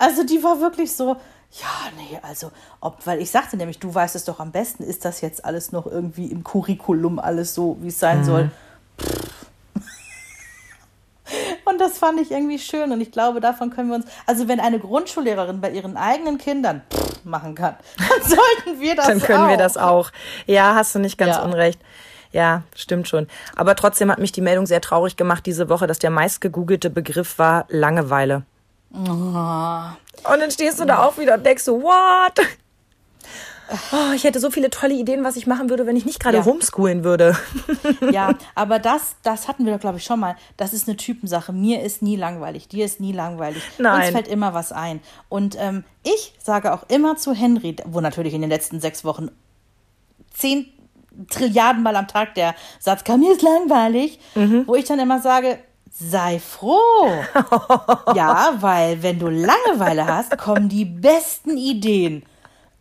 Also die war wirklich so, ja, nee, also, ob, weil ich sagte nämlich, du weißt es doch am besten, ist das jetzt alles noch irgendwie im Curriculum alles so, wie es sein mhm. soll? Pff, und das fand ich irgendwie schön. Und ich glaube, davon können wir uns, also wenn eine Grundschullehrerin bei ihren eigenen Kindern machen kann, (laughs) dann sollten wir das auch. Dann können auch. wir das auch. Ja, hast du nicht ganz ja. unrecht. Ja, stimmt schon. Aber trotzdem hat mich die Meldung sehr traurig gemacht diese Woche, dass der meist gegoogelte Begriff war Langeweile. Oh. Und dann stehst du da auch wieder und denkst so, what? Oh, ich hätte so viele tolle Ideen, was ich machen würde, wenn ich nicht gerade ja. homeschoolen würde. (laughs) Ja, aber das, das hatten wir doch, glaube ich, schon mal. Das ist eine Typensache. Mir ist nie langweilig, dir ist nie langweilig. Nein. Uns fällt immer was ein. Und ähm, ich sage auch immer zu Henry, wo natürlich in den letzten sechs Wochen zehn Trilliarden Mal am Tag der Satz kam, mir ist langweilig, mhm. wo ich dann immer sage, sei froh. (laughs) ja, weil wenn du Langeweile hast, kommen die besten Ideen.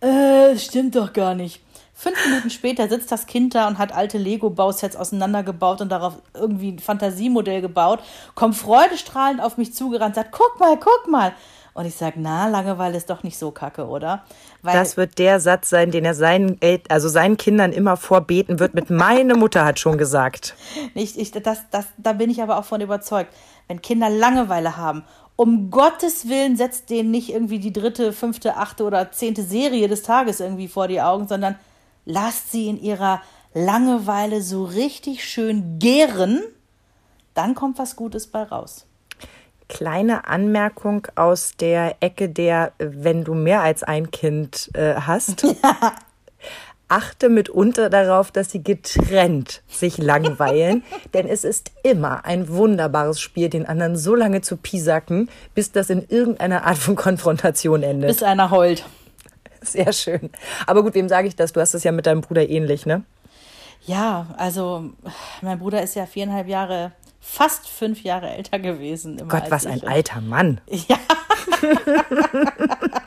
Äh, stimmt doch gar nicht. Fünf Minuten später sitzt das Kind da und hat alte Lego-Bausets auseinandergebaut und darauf irgendwie ein Fantasiemodell gebaut, kommt freudestrahlend auf mich zugerannt, sagt, guck mal, guck mal. Und ich sage, na, Langeweile ist doch nicht so kacke, oder? Weil das wird der Satz sein, den er seinen, also seinen Kindern immer vorbeten wird mit meine Mutter hat schon gesagt. Nicht, ich, das, das, da bin ich aber auch von überzeugt. Wenn Kinder Langeweile haben um Gottes Willen setzt denen nicht irgendwie die dritte, fünfte, achte oder zehnte Serie des Tages irgendwie vor die Augen, sondern lasst sie in ihrer Langeweile so richtig schön gären, dann kommt was Gutes bei raus. Kleine Anmerkung aus der Ecke der, wenn du mehr als ein Kind äh, hast. Ja (laughs) achte mitunter darauf, dass sie getrennt sich langweilen, (laughs) denn es ist immer ein wunderbares Spiel, den anderen so lange zu pisacken, bis das in irgendeiner Art von Konfrontation endet. Bis einer heult. Sehr schön. Aber gut, wem sage ich das? Du hast es ja mit deinem Bruder ähnlich, ne? Ja, also mein Bruder ist ja viereinhalb Jahre, fast fünf Jahre älter gewesen. Gott, was ein alter Mann. Ja. (laughs)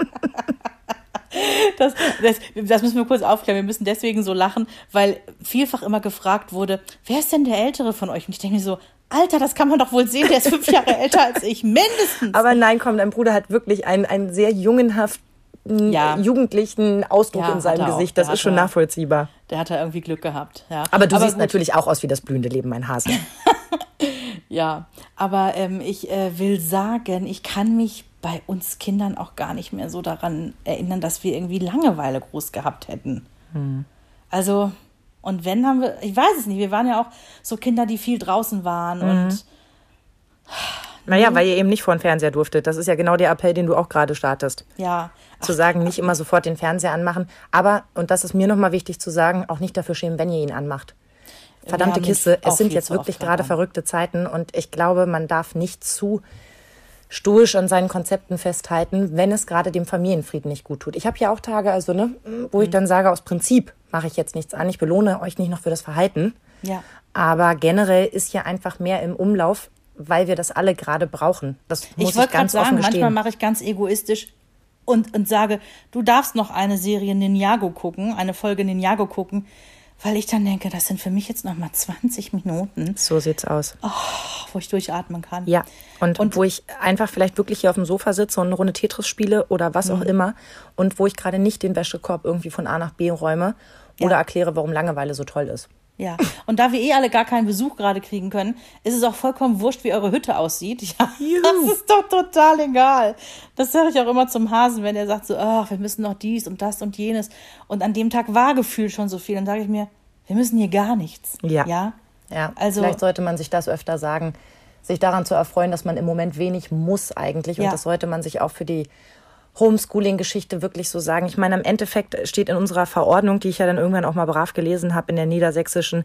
Das, das, das müssen wir kurz aufklären. Wir müssen deswegen so lachen, weil vielfach immer gefragt wurde, wer ist denn der Ältere von euch? Und ich denke mir so, Alter, das kann man doch wohl sehen, der ist fünf Jahre (laughs) älter als ich, mindestens. Aber nein, komm, dein Bruder hat wirklich einen, einen sehr jungenhaften, ja. jugendlichen Ausdruck ja, in seinem Gesicht. Das ist schon er, nachvollziehbar. Der hat da irgendwie Glück gehabt. Ja. Aber du aber siehst gut. natürlich auch aus wie das blühende Leben, mein Hase. (laughs) ja, aber ähm, ich äh, will sagen, ich kann mich bei uns Kindern auch gar nicht mehr so daran erinnern, dass wir irgendwie Langeweile groß gehabt hätten. Hm. Also, und wenn haben wir, ich weiß es nicht, wir waren ja auch so Kinder, die viel draußen waren mhm. und. Naja, weil ihr eben nicht vor den Fernseher durftet. Das ist ja genau der Appell, den du auch gerade startest. Ja. Zu sagen, nicht immer sofort den Fernseher anmachen. Aber, und das ist mir nochmal wichtig zu sagen, auch nicht dafür schämen, wenn ihr ihn anmacht. Verdammte Kiste, es sind jetzt wirklich gerade verrückte Zeiten und ich glaube, man darf nicht zu stoisch an seinen Konzepten festhalten, wenn es gerade dem Familienfrieden nicht gut tut. Ich habe ja auch Tage, also ne, wo ich mhm. dann sage, aus Prinzip mache ich jetzt nichts an, ich belohne euch nicht noch für das Verhalten. Ja. Aber generell ist hier einfach mehr im Umlauf, weil wir das alle gerade brauchen. Das muss ich, ich ganz sagen, offen manchmal mache ich ganz egoistisch und, und sage, du darfst noch eine Serie Ninjago gucken, eine Folge Ninjago gucken weil ich dann denke, das sind für mich jetzt noch mal 20 Minuten. So sieht's aus. Oh, wo ich durchatmen kann. Ja, und, und wo ich einfach vielleicht wirklich hier auf dem Sofa sitze und eine Runde Tetris spiele oder was mhm. auch immer und wo ich gerade nicht den Wäschekorb irgendwie von A nach B räume oder ja. erkläre, warum Langeweile so toll ist. Ja, und da wir eh alle gar keinen Besuch gerade kriegen können, ist es auch vollkommen wurscht, wie eure Hütte aussieht. (laughs) Ja, Juhu. das ist doch total egal. Das sage ich auch immer zum Hasen, wenn er sagt so, ach, wir müssen noch dies und das und jenes. Und an dem Tag war gefühlt schon so viel. Dann sage ich mir, wir müssen hier gar nichts. Ja. Ja. ja. Also, Vielleicht sollte man sich das öfter sagen, sich daran zu erfreuen, dass man im Moment wenig muss eigentlich. Und ja. das sollte man sich auch für die Homeschooling-Geschichte wirklich so sagen. Ich meine, im Endeffekt steht in unserer Verordnung, die ich ja dann irgendwann auch mal brav gelesen habe, in der niedersächsischen,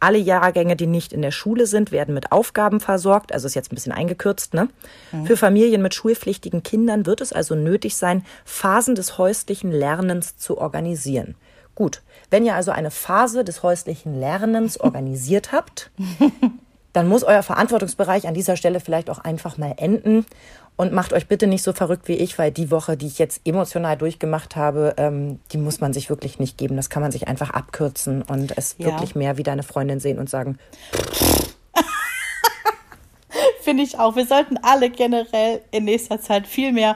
alle Jahrgänge, die nicht in der Schule sind, werden mit Aufgaben versorgt. Also ist jetzt ein bisschen eingekürzt, ne? Mhm. Für Familien mit schulpflichtigen Kindern wird es also nötig sein, Phasen des häuslichen Lernens zu organisieren. Gut, wenn ihr also eine Phase des häuslichen Lernens (laughs) organisiert habt, (laughs) dann muss euer Verantwortungsbereich an dieser Stelle vielleicht auch einfach mal enden. Und macht euch bitte nicht so verrückt wie ich, weil die Woche, die ich jetzt emotional durchgemacht habe, ähm, die muss man sich wirklich nicht geben. Das kann man sich einfach abkürzen und es ja. wirklich mehr wie deine Freundin sehen und sagen. (laughs) Finde ich auch. Wir sollten alle generell in nächster Zeit viel mehr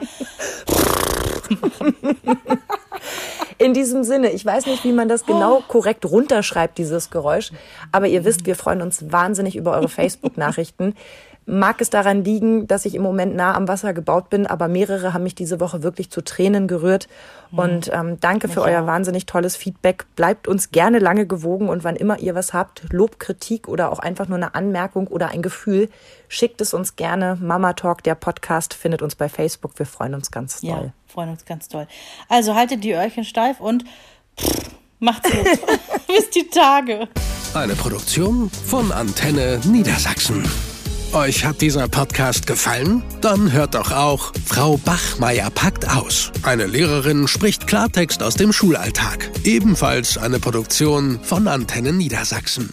machen. (laughs) In diesem Sinne, ich weiß nicht, wie man das genau oh. korrekt runterschreibt, dieses Geräusch, aber ihr wisst, wir freuen uns wahnsinnig über eure (laughs) Facebook-Nachrichten. Mag es daran liegen, dass ich im Moment nah am Wasser gebaut bin, aber mehrere haben mich diese Woche wirklich zu Tränen gerührt. Mhm. Und ähm, danke für euer wahnsinnig tolles Feedback. Bleibt uns gerne lange gewogen und wann immer ihr was habt, Lob, Kritik oder auch einfach nur eine Anmerkung oder ein Gefühl, schickt es uns gerne. Mama Talk, der Podcast, findet uns bei Facebook. Wir freuen uns ganz doll. Ja, freuen uns ganz toll. Also haltet die Öhrchen steif und pff, macht's gut. (laughs) Bis die Tage. Eine Produktion von Antenne Niedersachsen. Euch hat dieser Podcast gefallen? Dann hört doch auch Frau Bachmeier packt aus. Eine Lehrerin spricht Klartext aus dem Schulalltag. Ebenfalls eine Produktion von Antennen Niedersachsen.